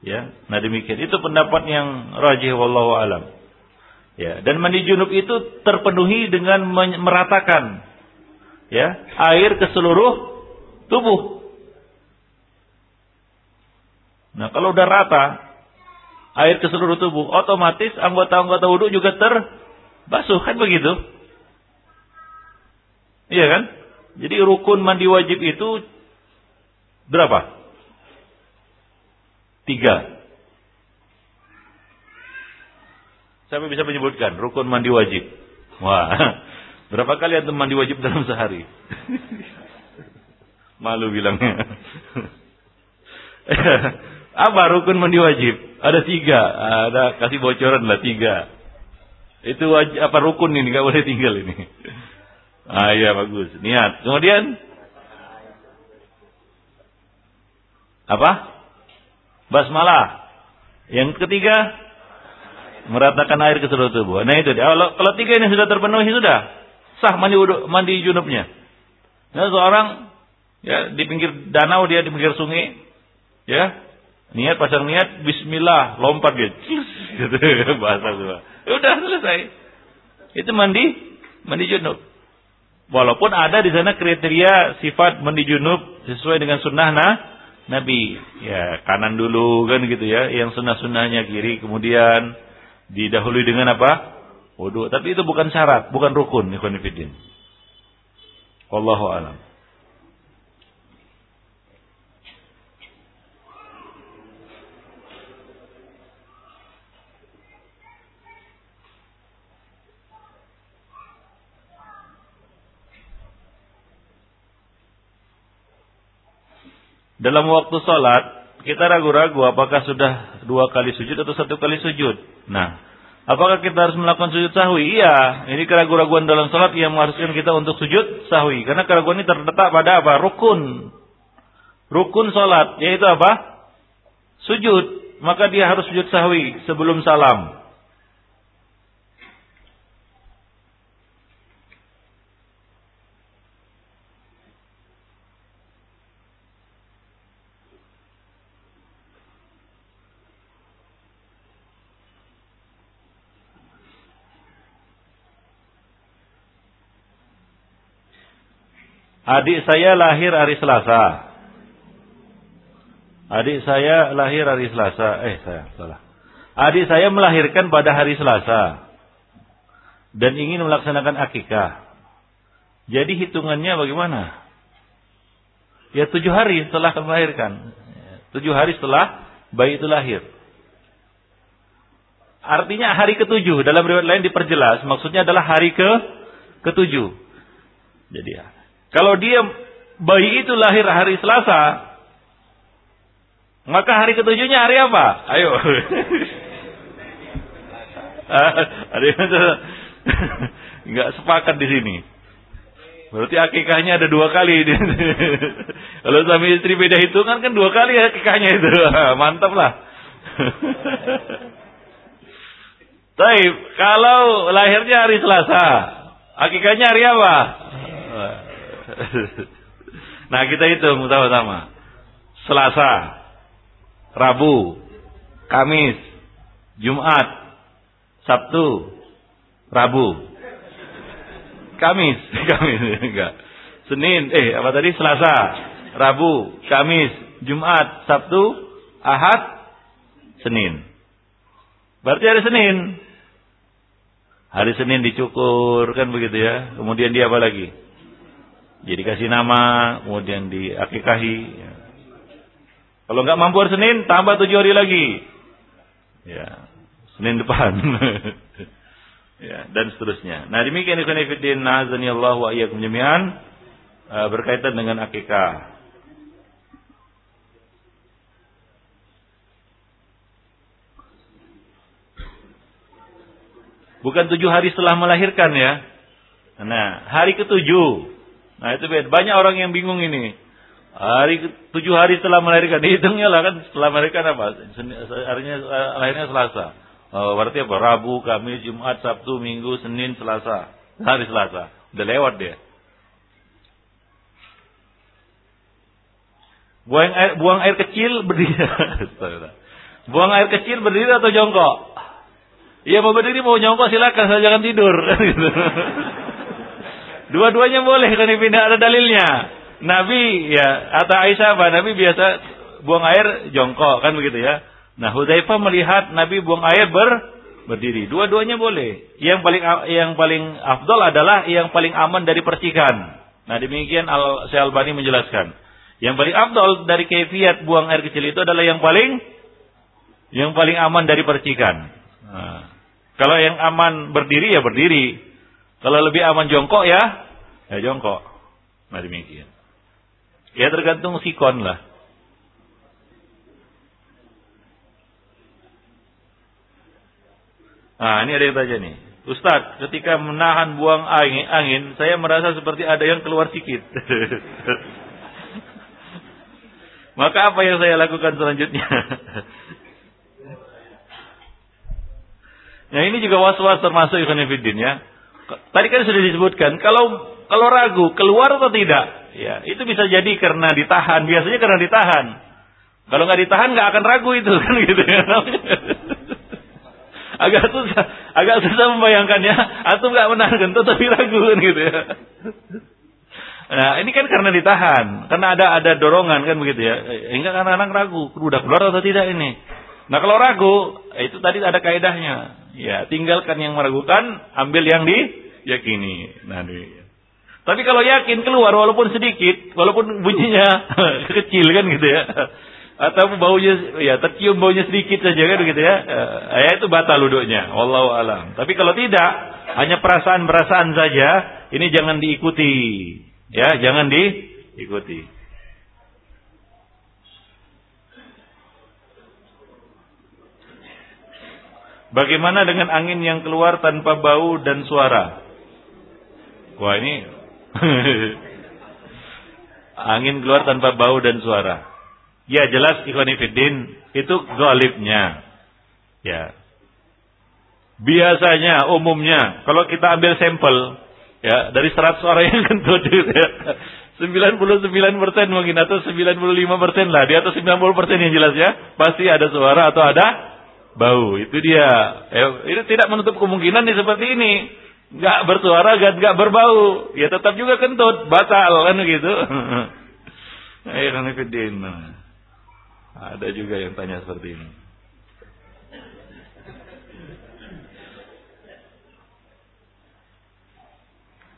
Ya, nah demikian. Itu pendapat yang rajih wallahu alam. Ya, dan mandi junub itu terpenuhi dengan meratakan ya, air ke seluruh tubuh. Nah kalau udah rata air ke seluruh tubuh, otomatis anggota-anggota wudhu juga ter basuh kan begitu. Iya kan? Jadi rukun mandi wajib itu berapa? Tiga. Siapa bisa menyebutkan rukun mandi wajib? Wah, berapa kali antum mandi wajib dalam sehari? Malu bilangnya. Apa rukun mandi wajib? Ada tiga. Ada kasih bocoran lah tiga. Itu wajib, apa rukun ini? Gak boleh tinggal ini. Ah iya bagus. Niat. Kemudian apa? Basmalah. Yang ketiga meratakan air ke seluruh tubuh. Nah itu dia. Kalau, kalau tiga ini sudah terpenuhi sudah sah mandi wudu, mandi junubnya. Nah seorang ya di pinggir danau dia di pinggir sungai ya niat pasang niat Bismillah lompat gitu, gitu bahasa gua. Ya udah selesai. Itu mandi mandi junub. Walaupun ada di sana kriteria sifat mandi junub sesuai dengan sunnah nah, Nabi. Ya kanan dulu kan gitu ya. Yang sunnah-sunnahnya kiri. Kemudian didahului dengan apa? Wudhu. Tapi itu bukan syarat. Bukan rukun. Ikhwanifidin. Wallahu alam. Dalam waktu sholat, kita ragu-ragu apakah sudah dua kali sujud atau satu kali sujud. Nah, apakah kita harus melakukan sujud sahwi? Iya, ini keraguan-raguan dalam sholat yang mengharuskan kita untuk sujud sahwi. Karena keraguan ini terletak pada apa? Rukun. Rukun sholat, yaitu apa? Sujud. Maka dia harus sujud sahwi sebelum salam. Adik saya lahir hari Selasa. Adik saya lahir hari Selasa. Eh, saya salah. Adik saya melahirkan pada hari Selasa. Dan ingin melaksanakan akikah. Jadi hitungannya bagaimana? Ya tujuh hari setelah melahirkan. Tujuh hari setelah bayi itu lahir. Artinya hari ketujuh. Dalam riwayat lain diperjelas. Maksudnya adalah hari ke ketujuh. Jadi ya. Kalau dia bayi itu lahir hari Selasa, maka hari ketujuhnya hari apa? Ayo. Ada yang nggak sepakat di sini. Berarti akikahnya ada dua kali. Kalau suami istri beda hitungan kan dua kali akikahnya itu. Mantap lah. Tapi kalau lahirnya hari Selasa, akikahnya hari apa? nah kita hitung sama-sama. Selasa, Rabu, Kamis, Jumat, Sabtu, Rabu. Kamis, Kamis enggak. Senin, eh apa tadi? Selasa, Rabu, Kamis, Jumat, Sabtu, Ahad, Senin. Berarti hari Senin. Hari Senin dicukur kan begitu ya. Kemudian dia apa lagi? Jadi kasih nama, kemudian diakikahi. Ya. Kalau nggak mampu hari Senin, tambah tujuh hari lagi. Ya, Senin depan. ya, dan seterusnya. Nah demikian ikhwan fillah nazani Allah wa jami'an uh, berkaitan dengan akikah. Bukan tujuh hari setelah melahirkan ya. Nah, hari ketujuh Nah itu beda. Banyak orang yang bingung ini. Hari tujuh hari setelah melahirkan, dihitungnya lah kan setelah melahirkan apa? Harinya lahirnya Selasa. Oh, berarti apa? Rabu, Kamis, Jumat, Sabtu, Minggu, Senin, Selasa. Hari Selasa. Udah lewat dia. Buang air, buang air kecil berdiri. buang air kecil berdiri atau jongkok? Iya mau berdiri mau jongkok silakan, saya jangan tidur. Dua-duanya boleh kan pindah ada dalilnya. Nabi ya atau Aisyah apa? Nabi biasa buang air jongkok kan begitu ya. Nah Hudzaifah melihat Nabi buang air ber berdiri. Dua-duanya boleh. Yang paling yang paling afdol adalah yang paling aman dari percikan. Nah, demikian Al Albani menjelaskan. Yang paling afdol dari kefiat buang air kecil itu adalah yang paling yang paling aman dari percikan. Nah, kalau yang aman berdiri ya berdiri. Kalau lebih aman jongkok ya ya jongkok. Nah demikian. Ya tergantung sikon lah. Nah, ini ada yang tanya nih. Ustadz, ketika menahan buang angin, angin, saya merasa seperti ada yang keluar sikit. Maka apa yang saya lakukan selanjutnya? nah ini juga was-was termasuk Ibn ya. Tadi kan sudah disebutkan, kalau kalau ragu keluar atau tidak, ya itu bisa jadi karena ditahan. Biasanya karena ditahan. Kalau nggak ditahan nggak akan ragu itu kan gitu ya agak susah, agak susah membayangkannya. Atau nggak menahan tapi ragu kan gitu ya. Nah ini kan karena ditahan, karena ada ada dorongan kan begitu ya. Hingga anak-anak ragu, udah keluar atau tidak ini. Nah kalau ragu, itu tadi ada kaidahnya. Ya tinggalkan yang meragukan, ambil yang diyakini. Nah, ini. Tapi kalau yakin keluar walaupun sedikit, walaupun bunyinya kecil kan gitu ya atau baunya ya tercium baunya sedikit saja kan gitu ya. Eh, ya itu batal wudhunya. Wallahu alam. Tapi kalau tidak, hanya perasaan-perasaan saja, ini jangan diikuti. Ya, jangan diikuti. Bagaimana dengan angin yang keluar tanpa bau dan suara? Wah ini angin keluar tanpa bau dan suara. Ya jelas ikhwanifiddin itu galibnya. Ya. Biasanya umumnya kalau kita ambil sampel ya dari 100 orang yang kentut gitu ya. 99 persen mungkin atau 95 persen lah di atas 90 persen yang jelas ya pasti ada suara atau ada bau itu dia. Ya, itu tidak menutup kemungkinan nih seperti ini. Nggak bersuara nggak berbau. Ya tetap juga kentut batal kan gitu. Ayo ada juga yang tanya seperti ini.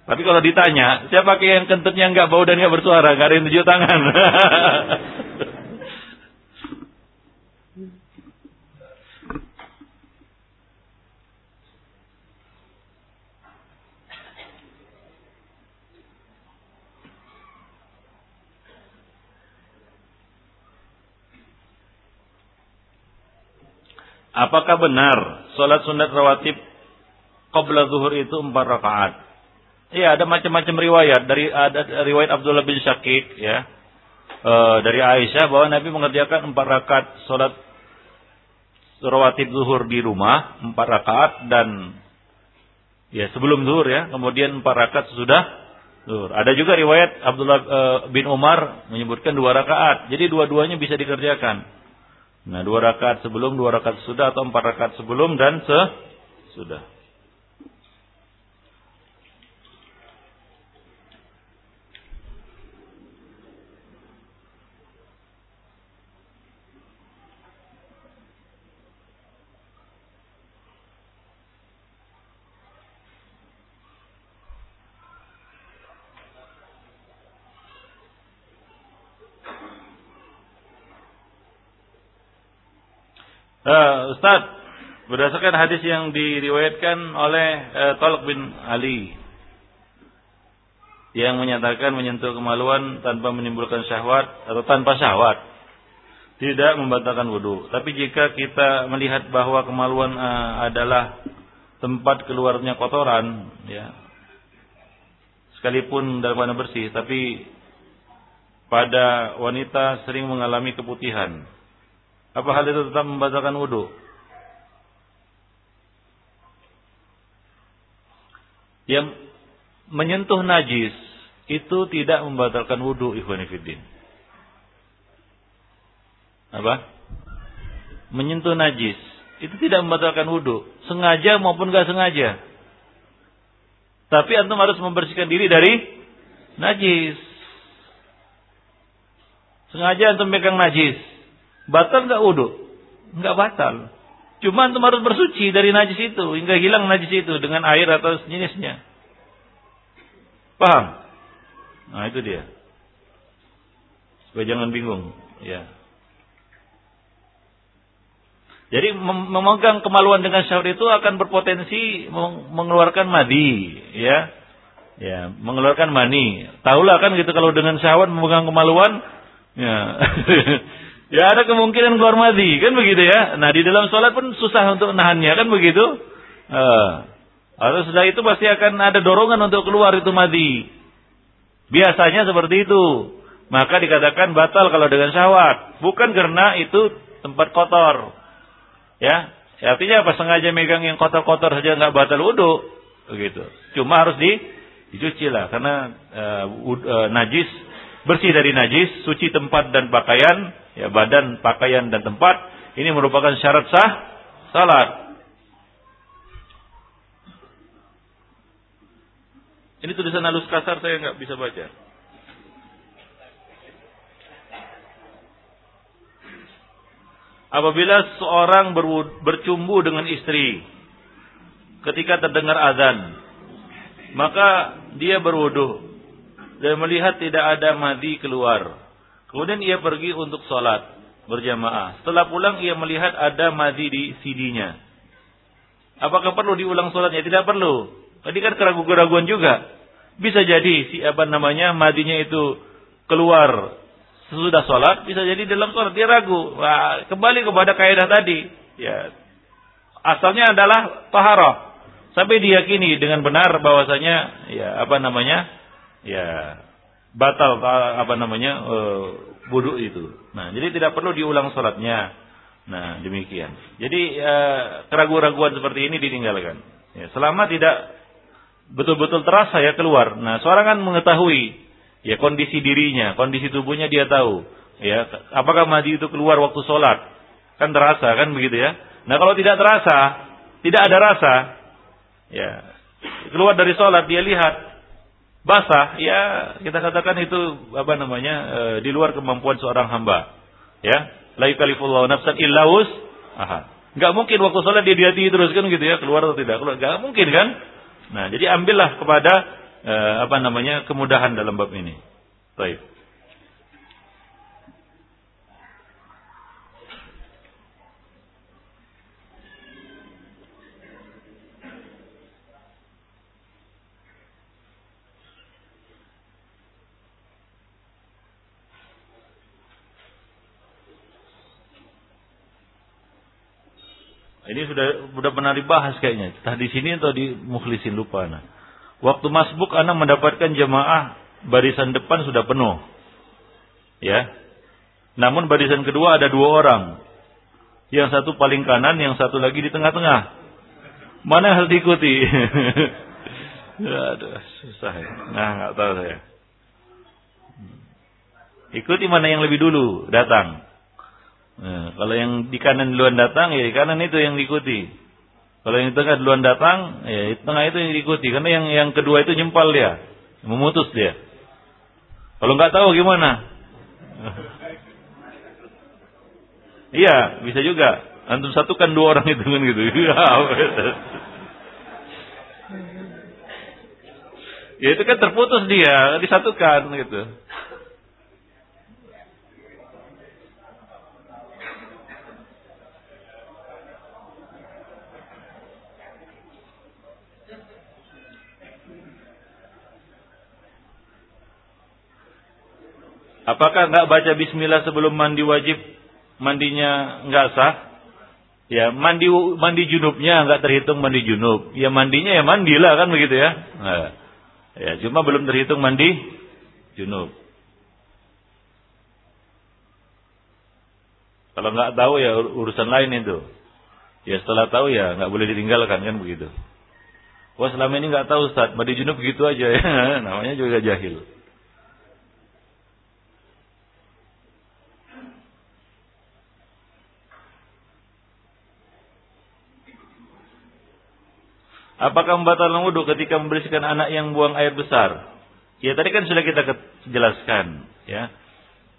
Tapi kalau ditanya, siapa yang kentutnya nggak bau dan nggak bersuara, nggak ada yang tunjuk tangan. Apakah benar sholat sunat rawatib qabla zuhur itu empat rakaat? Iya, ada macam-macam riwayat dari ada riwayat Abdullah bin Syakik ya. E, dari Aisyah bahwa Nabi mengerjakan empat rakaat sholat rawatib zuhur di rumah, empat rakaat dan ya sebelum zuhur ya, kemudian empat rakaat sudah zuhur. Ada juga riwayat Abdullah e, bin Umar menyebutkan dua rakaat. Jadi dua-duanya bisa dikerjakan. Nah, dua rakaat sebelum, dua rakaat sudah atau empat rakaat sebelum dan sesudah. Uh, Ustaz, berdasarkan hadis yang diriwayatkan oleh uh, Talq bin Ali yang menyatakan menyentuh kemaluan tanpa menimbulkan syahwat atau tanpa syahwat tidak membatalkan wudhu. Tapi jika kita melihat bahwa kemaluan uh, adalah tempat keluarnya kotoran, ya, sekalipun dalam keadaan bersih, tapi pada wanita sering mengalami keputihan. Apa hal itu tetap membatalkan wudhu? Yang menyentuh najis itu tidak membatalkan wudhu ikhwanifidin. Apa? Menyentuh najis itu tidak membatalkan wudhu, sengaja maupun gak sengaja. Tapi antum harus membersihkan diri dari najis. Sengaja antum pegang najis, Batal nggak wudhu? Nggak batal. Cuma antum harus bersuci dari najis itu hingga hilang najis itu dengan air atau sejenisnya. Paham? Nah, itu dia. Supaya jangan bingung, ya. Jadi memegang kemaluan dengan syahwat itu akan berpotensi mengeluarkan madi, ya. Ya, mengeluarkan mani. Tahulah kan gitu kalau dengan syahwat memegang kemaluan, ya. ya ada kemungkinan keluar madi, kan begitu ya. Nah, di dalam sholat pun susah untuk nahannya, kan begitu. Uh, atau sudah itu pasti akan ada dorongan untuk keluar itu madi. Biasanya seperti itu. Maka dikatakan batal kalau dengan syahwat. Bukan karena itu tempat kotor. Ya, artinya apa? Sengaja megang yang kotor-kotor saja nggak batal wudhu, begitu. Cuma harus di dicuci lah, karena uh, uh, najis bersih dari najis, suci tempat dan pakaian, ya badan, pakaian dan tempat. Ini merupakan syarat sah salat. Ini tulisan halus kasar saya nggak bisa baca. apabila seorang bercumbu dengan istri ketika terdengar azan maka dia berwudu dan melihat tidak ada madi keluar kemudian ia pergi untuk sholat berjamaah. Setelah pulang ia melihat ada madi di sidinya apakah perlu diulang sholatnya tidak perlu. Tadi kan keraguan-keraguan juga. Bisa jadi si apa namanya madinya itu keluar sesudah sholat bisa jadi dalam sholat dia ragu. Wah, kembali kepada kaidah tadi. Ya, asalnya adalah taharah. Sampai diyakini dengan benar bahwasanya ya apa namanya ya batal apa namanya eh, buduk itu. Nah, jadi tidak perlu diulang sholatnya. Nah, demikian. Jadi uh, keraguan-raguan seperti ini ditinggalkan. Ya, selama tidak betul-betul terasa ya keluar. Nah, seorang kan mengetahui ya kondisi dirinya, kondisi tubuhnya dia tahu. Ya, apakah madi itu keluar waktu sholat? Kan terasa kan begitu ya. Nah kalau tidak terasa, tidak ada rasa, ya keluar dari sholat dia lihat basah, ya kita katakan itu apa namanya e, di luar kemampuan seorang hamba. Ya, la yukallifullahu nafsan illa aha. Enggak mungkin waktu sholat dia diati terus kan gitu ya, keluar atau tidak keluar. Enggak mungkin kan? Nah, jadi ambillah kepada eh, apa namanya kemudahan dalam bab ini. Baik. Ini sudah sudah pernah dibahas kayaknya. Entah di sini atau di Mukhlisin lupa nah. Waktu masbuk anak mendapatkan jemaah barisan depan sudah penuh. Ya. Namun barisan kedua ada dua orang. Yang satu paling kanan, yang satu lagi di tengah-tengah. Mana harus diikuti? Aduh, susah ya. Nah, nggak tahu saya. Ikuti mana yang lebih dulu datang. Nah, kalau yang di kanan duluan datang, ya di kanan itu yang diikuti. Kalau yang tengah duluan datang, ya tengah itu yang diikuti. Karena yang yang kedua itu nyempal dia, memutus dia. Kalau nggak tahu gimana? Iya, bisa juga. Antum satukan dua orang itu kan gitu. ya itu kan terputus dia, disatukan gitu. Apakah nggak baca Bismillah sebelum mandi wajib mandinya nggak sah? Ya mandi mandi junubnya nggak terhitung mandi junub. Ya mandinya ya mandilah kan begitu ya. Nah, ya cuma belum terhitung mandi junub. Kalau nggak tahu ya urusan lain itu. Ya setelah tahu ya nggak boleh ditinggalkan kan begitu. Wah selama ini nggak tahu Ustaz, mandi junub begitu aja ya. Namanya juga jahil. Apakah membatalkan wudhu ketika membersihkan anak yang buang air besar? Ya tadi kan sudah kita jelaskan, ya.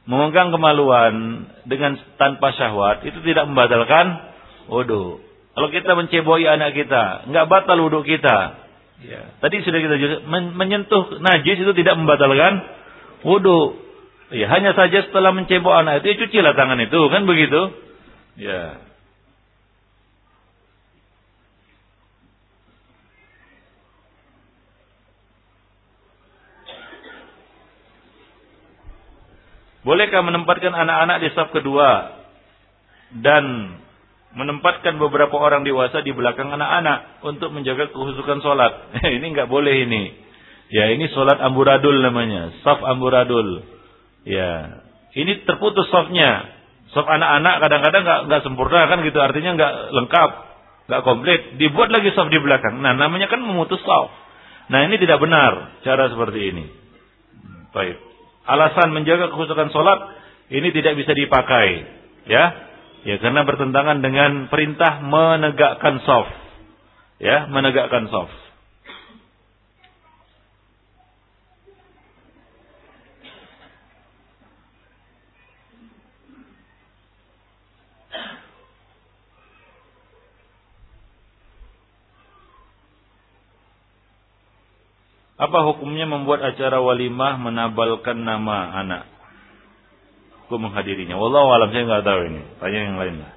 Memegang kemaluan dengan tanpa syahwat itu tidak membatalkan wudhu. Kalau kita menceboi anak kita, nggak batal wudhu kita. Ya. Tadi sudah kita jelaskan, menyentuh najis itu tidak membatalkan wudhu. Ya, hanya saja setelah mencebok anak itu, ya cucilah tangan itu, kan begitu? Ya. Bolehkah menempatkan anak-anak di saf kedua dan menempatkan beberapa orang dewasa di belakang anak-anak untuk menjaga kehusukan sholat? ini nggak boleh ini. Ya ini sholat amburadul namanya, saf amburadul. Ya ini terputus safnya. Saf anak-anak kadang-kadang nggak nggak sempurna kan gitu, artinya nggak lengkap, nggak komplit. Dibuat lagi saf di belakang. Nah namanya kan memutus saf. Nah ini tidak benar cara seperti ini. Baik alasan menjaga kekhusukan sholat ini tidak bisa dipakai, ya, ya karena bertentangan dengan perintah menegakkan soft, ya, menegakkan soft. Apa hukumnya membuat acara walimah menabalkan nama anak? Hukum menghadirinya. Wallahu alam saya nggak tahu ini. Tanya yang lain lah.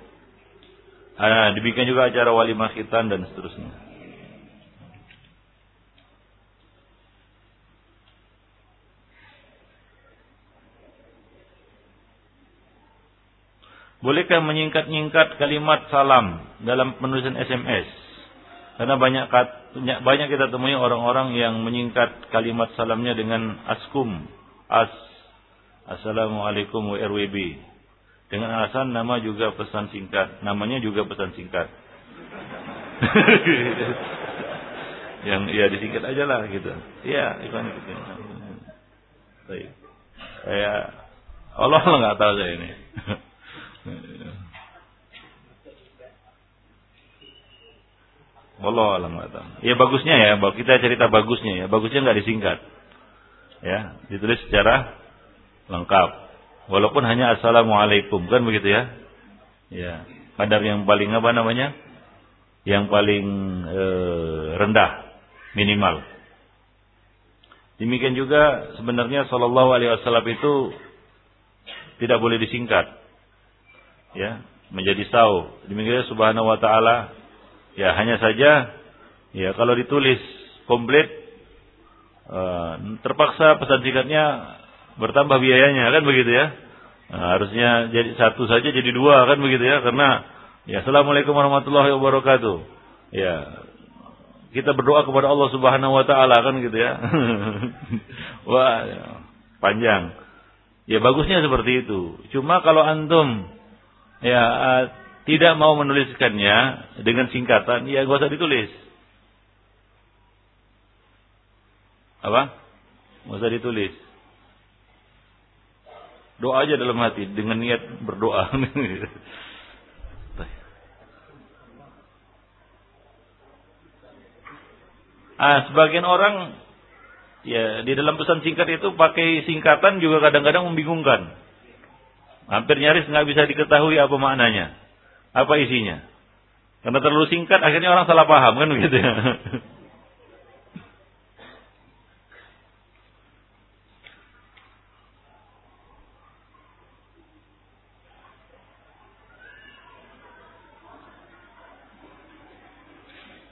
Ah, dibikin juga acara walimah khitan dan seterusnya. Bolehkah menyingkat-nyingkat kalimat salam dalam penulisan SMS? Karena banyak banyak kita temui orang-orang yang menyingkat kalimat salamnya dengan askum, as, assalamualaikum WRWB. Dengan alasan nama juga pesan singkat, namanya juga pesan singkat. yang ya disingkat aja lah gitu. Iya, iklan gitu. Baik. Kayak Allah nggak tahu saya ini. Allah alam Ya bagusnya ya, kita cerita bagusnya ya. Bagusnya nggak disingkat. Ya, ditulis secara lengkap. Walaupun hanya assalamualaikum kan begitu ya. Ya, kadar yang paling apa namanya? Yang paling e, rendah minimal. Demikian juga sebenarnya Shallallahu Alaihi Wasallam itu tidak boleh disingkat, ya, menjadi sau. Demikian Subhanahu Wa Taala Ya hanya saja ya kalau ditulis komplit uh, terpaksa pesan singkatnya bertambah biayanya kan begitu ya. Nah, harusnya jadi satu saja jadi dua kan begitu ya karena ya assalamualaikum warahmatullahi wabarakatuh. Ya kita berdoa kepada Allah Subhanahu wa taala kan gitu ya. Wah, ya, panjang. Ya bagusnya seperti itu. Cuma kalau antum ya tidak mau menuliskannya dengan singkatan, ya gak usah ditulis. Apa? Gak usah ditulis. Doa aja dalam hati dengan niat berdoa. ah, sebagian orang ya di dalam pesan singkat itu pakai singkatan juga kadang-kadang membingungkan. Hampir nyaris nggak bisa diketahui apa maknanya. Apa isinya? Karena terlalu singkat akhirnya orang salah paham kan begitu ya.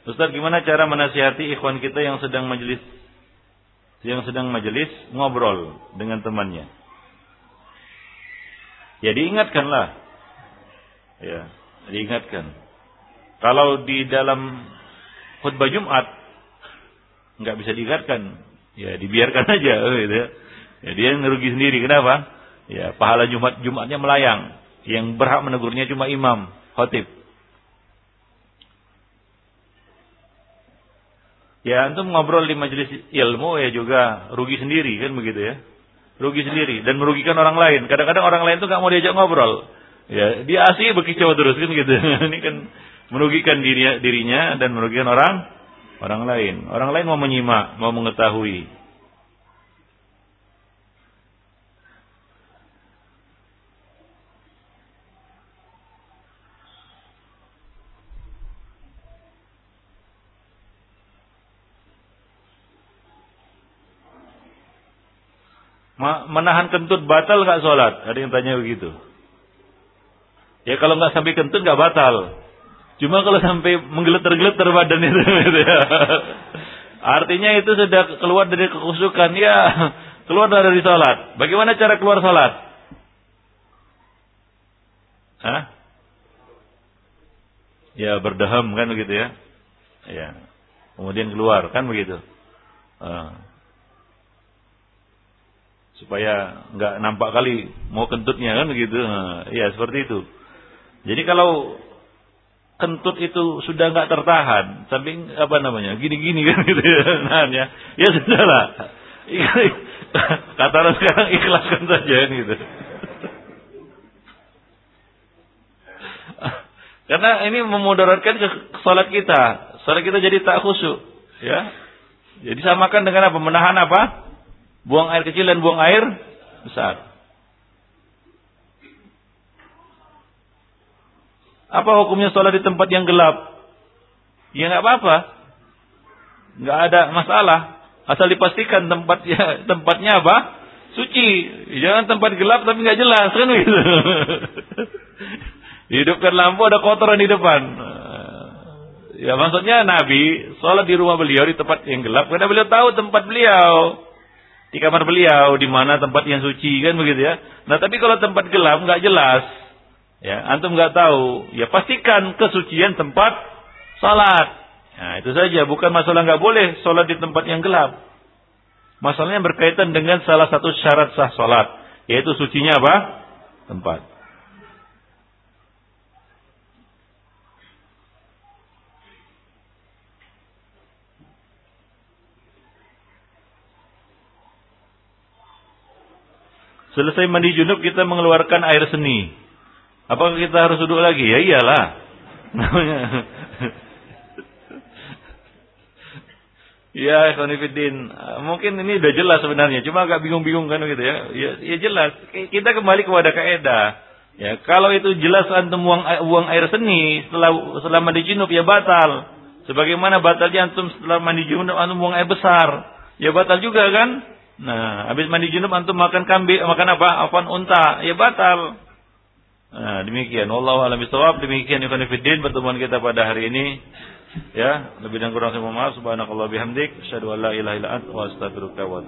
Ustaz gimana cara menasihati ikhwan kita yang sedang majelis yang sedang majelis ngobrol dengan temannya? Ya diingatkanlah. Ya, diingatkan. Kalau di dalam khutbah Jumat nggak bisa diingatkan, ya dibiarkan aja gitu ya. dia ngerugi sendiri. Kenapa? Ya pahala Jumat Jumatnya melayang. Yang berhak menegurnya cuma imam, khotib. Ya antum ngobrol di majelis ilmu ya juga rugi sendiri kan begitu ya. Rugi sendiri dan merugikan orang lain. Kadang-kadang orang lain tuh nggak mau diajak ngobrol. Ya, dia asyik berkicau terus kan gitu. Ini kan merugikan dirinya, dirinya dan merugikan orang orang lain. Orang lain mau menyimak, mau mengetahui. Menahan kentut batal gak sholat? Ada yang tanya begitu. Ya kalau nggak sampai kentut nggak batal. Cuma kalau sampai menggeleter-geleter badan itu, gitu ya. artinya itu sudah keluar dari kekusukan. Ya, keluar dari sholat. Bagaimana cara keluar sholat? Hah? Ya berdaham kan begitu ya. Ya. Kemudian keluar kan begitu. Uh supaya nggak nampak kali mau kentutnya kan begitu nah, ya seperti itu jadi kalau kentut itu sudah nggak tertahan tapi apa namanya gini-gini kan gitu ya nah, ya. Ya sudahlah. Kata orang sekarang ikhlaskan saja gitu. Karena ini memudaratkan ke salat kita. Salat kita jadi tak khusyuk ya. Jadi samakan dengan apa? Menahan apa? Buang air kecil dan buang air besar. Apa hukumnya sholat di tempat yang gelap? Ya nggak apa-apa. Nggak ada masalah. Asal dipastikan tempatnya tempatnya apa? Suci. Jangan tempat gelap tapi nggak jelas kan gitu. Hidupkan lampu ada kotoran di depan. Ya maksudnya Nabi sholat di rumah beliau di tempat yang gelap karena beliau tahu tempat beliau di kamar beliau di mana tempat yang suci kan begitu ya. Nah tapi kalau tempat gelap nggak jelas, ya antum nggak tahu, ya pastikan kesucian tempat salat. Nah itu saja, bukan masalah nggak boleh salat di tempat yang gelap. Masalahnya berkaitan dengan salah satu syarat sah salat, yaitu sucinya apa? Tempat. Selesai mandi junub kita mengeluarkan air seni. Apakah kita harus duduk lagi? Ya iyalah. Ya, Khonifidin. Mungkin ini udah jelas sebenarnya. Cuma agak bingung-bingung kan gitu ya. ya. Ya jelas. Kita kembali kepada kaidah. Ya, kalau itu jelas antum buang, buang air seni setelah setelah mandi junub ya batal. Sebagaimana batalnya antum setelah mandi junub antum buang air besar. Ya batal juga kan? Nah, habis mandi junub antum makan kambing, makan apa? Afan unta, ya batal. Nah, demikian. Wallahu a'lam bishawab. Demikian ikhwan pertemuan kita pada hari ini. Ya, lebih dan kurang saya mohon maaf. Subhanakallah bihamdik, asyhadu an la ilaha illa anta wa astaghfiruka wa.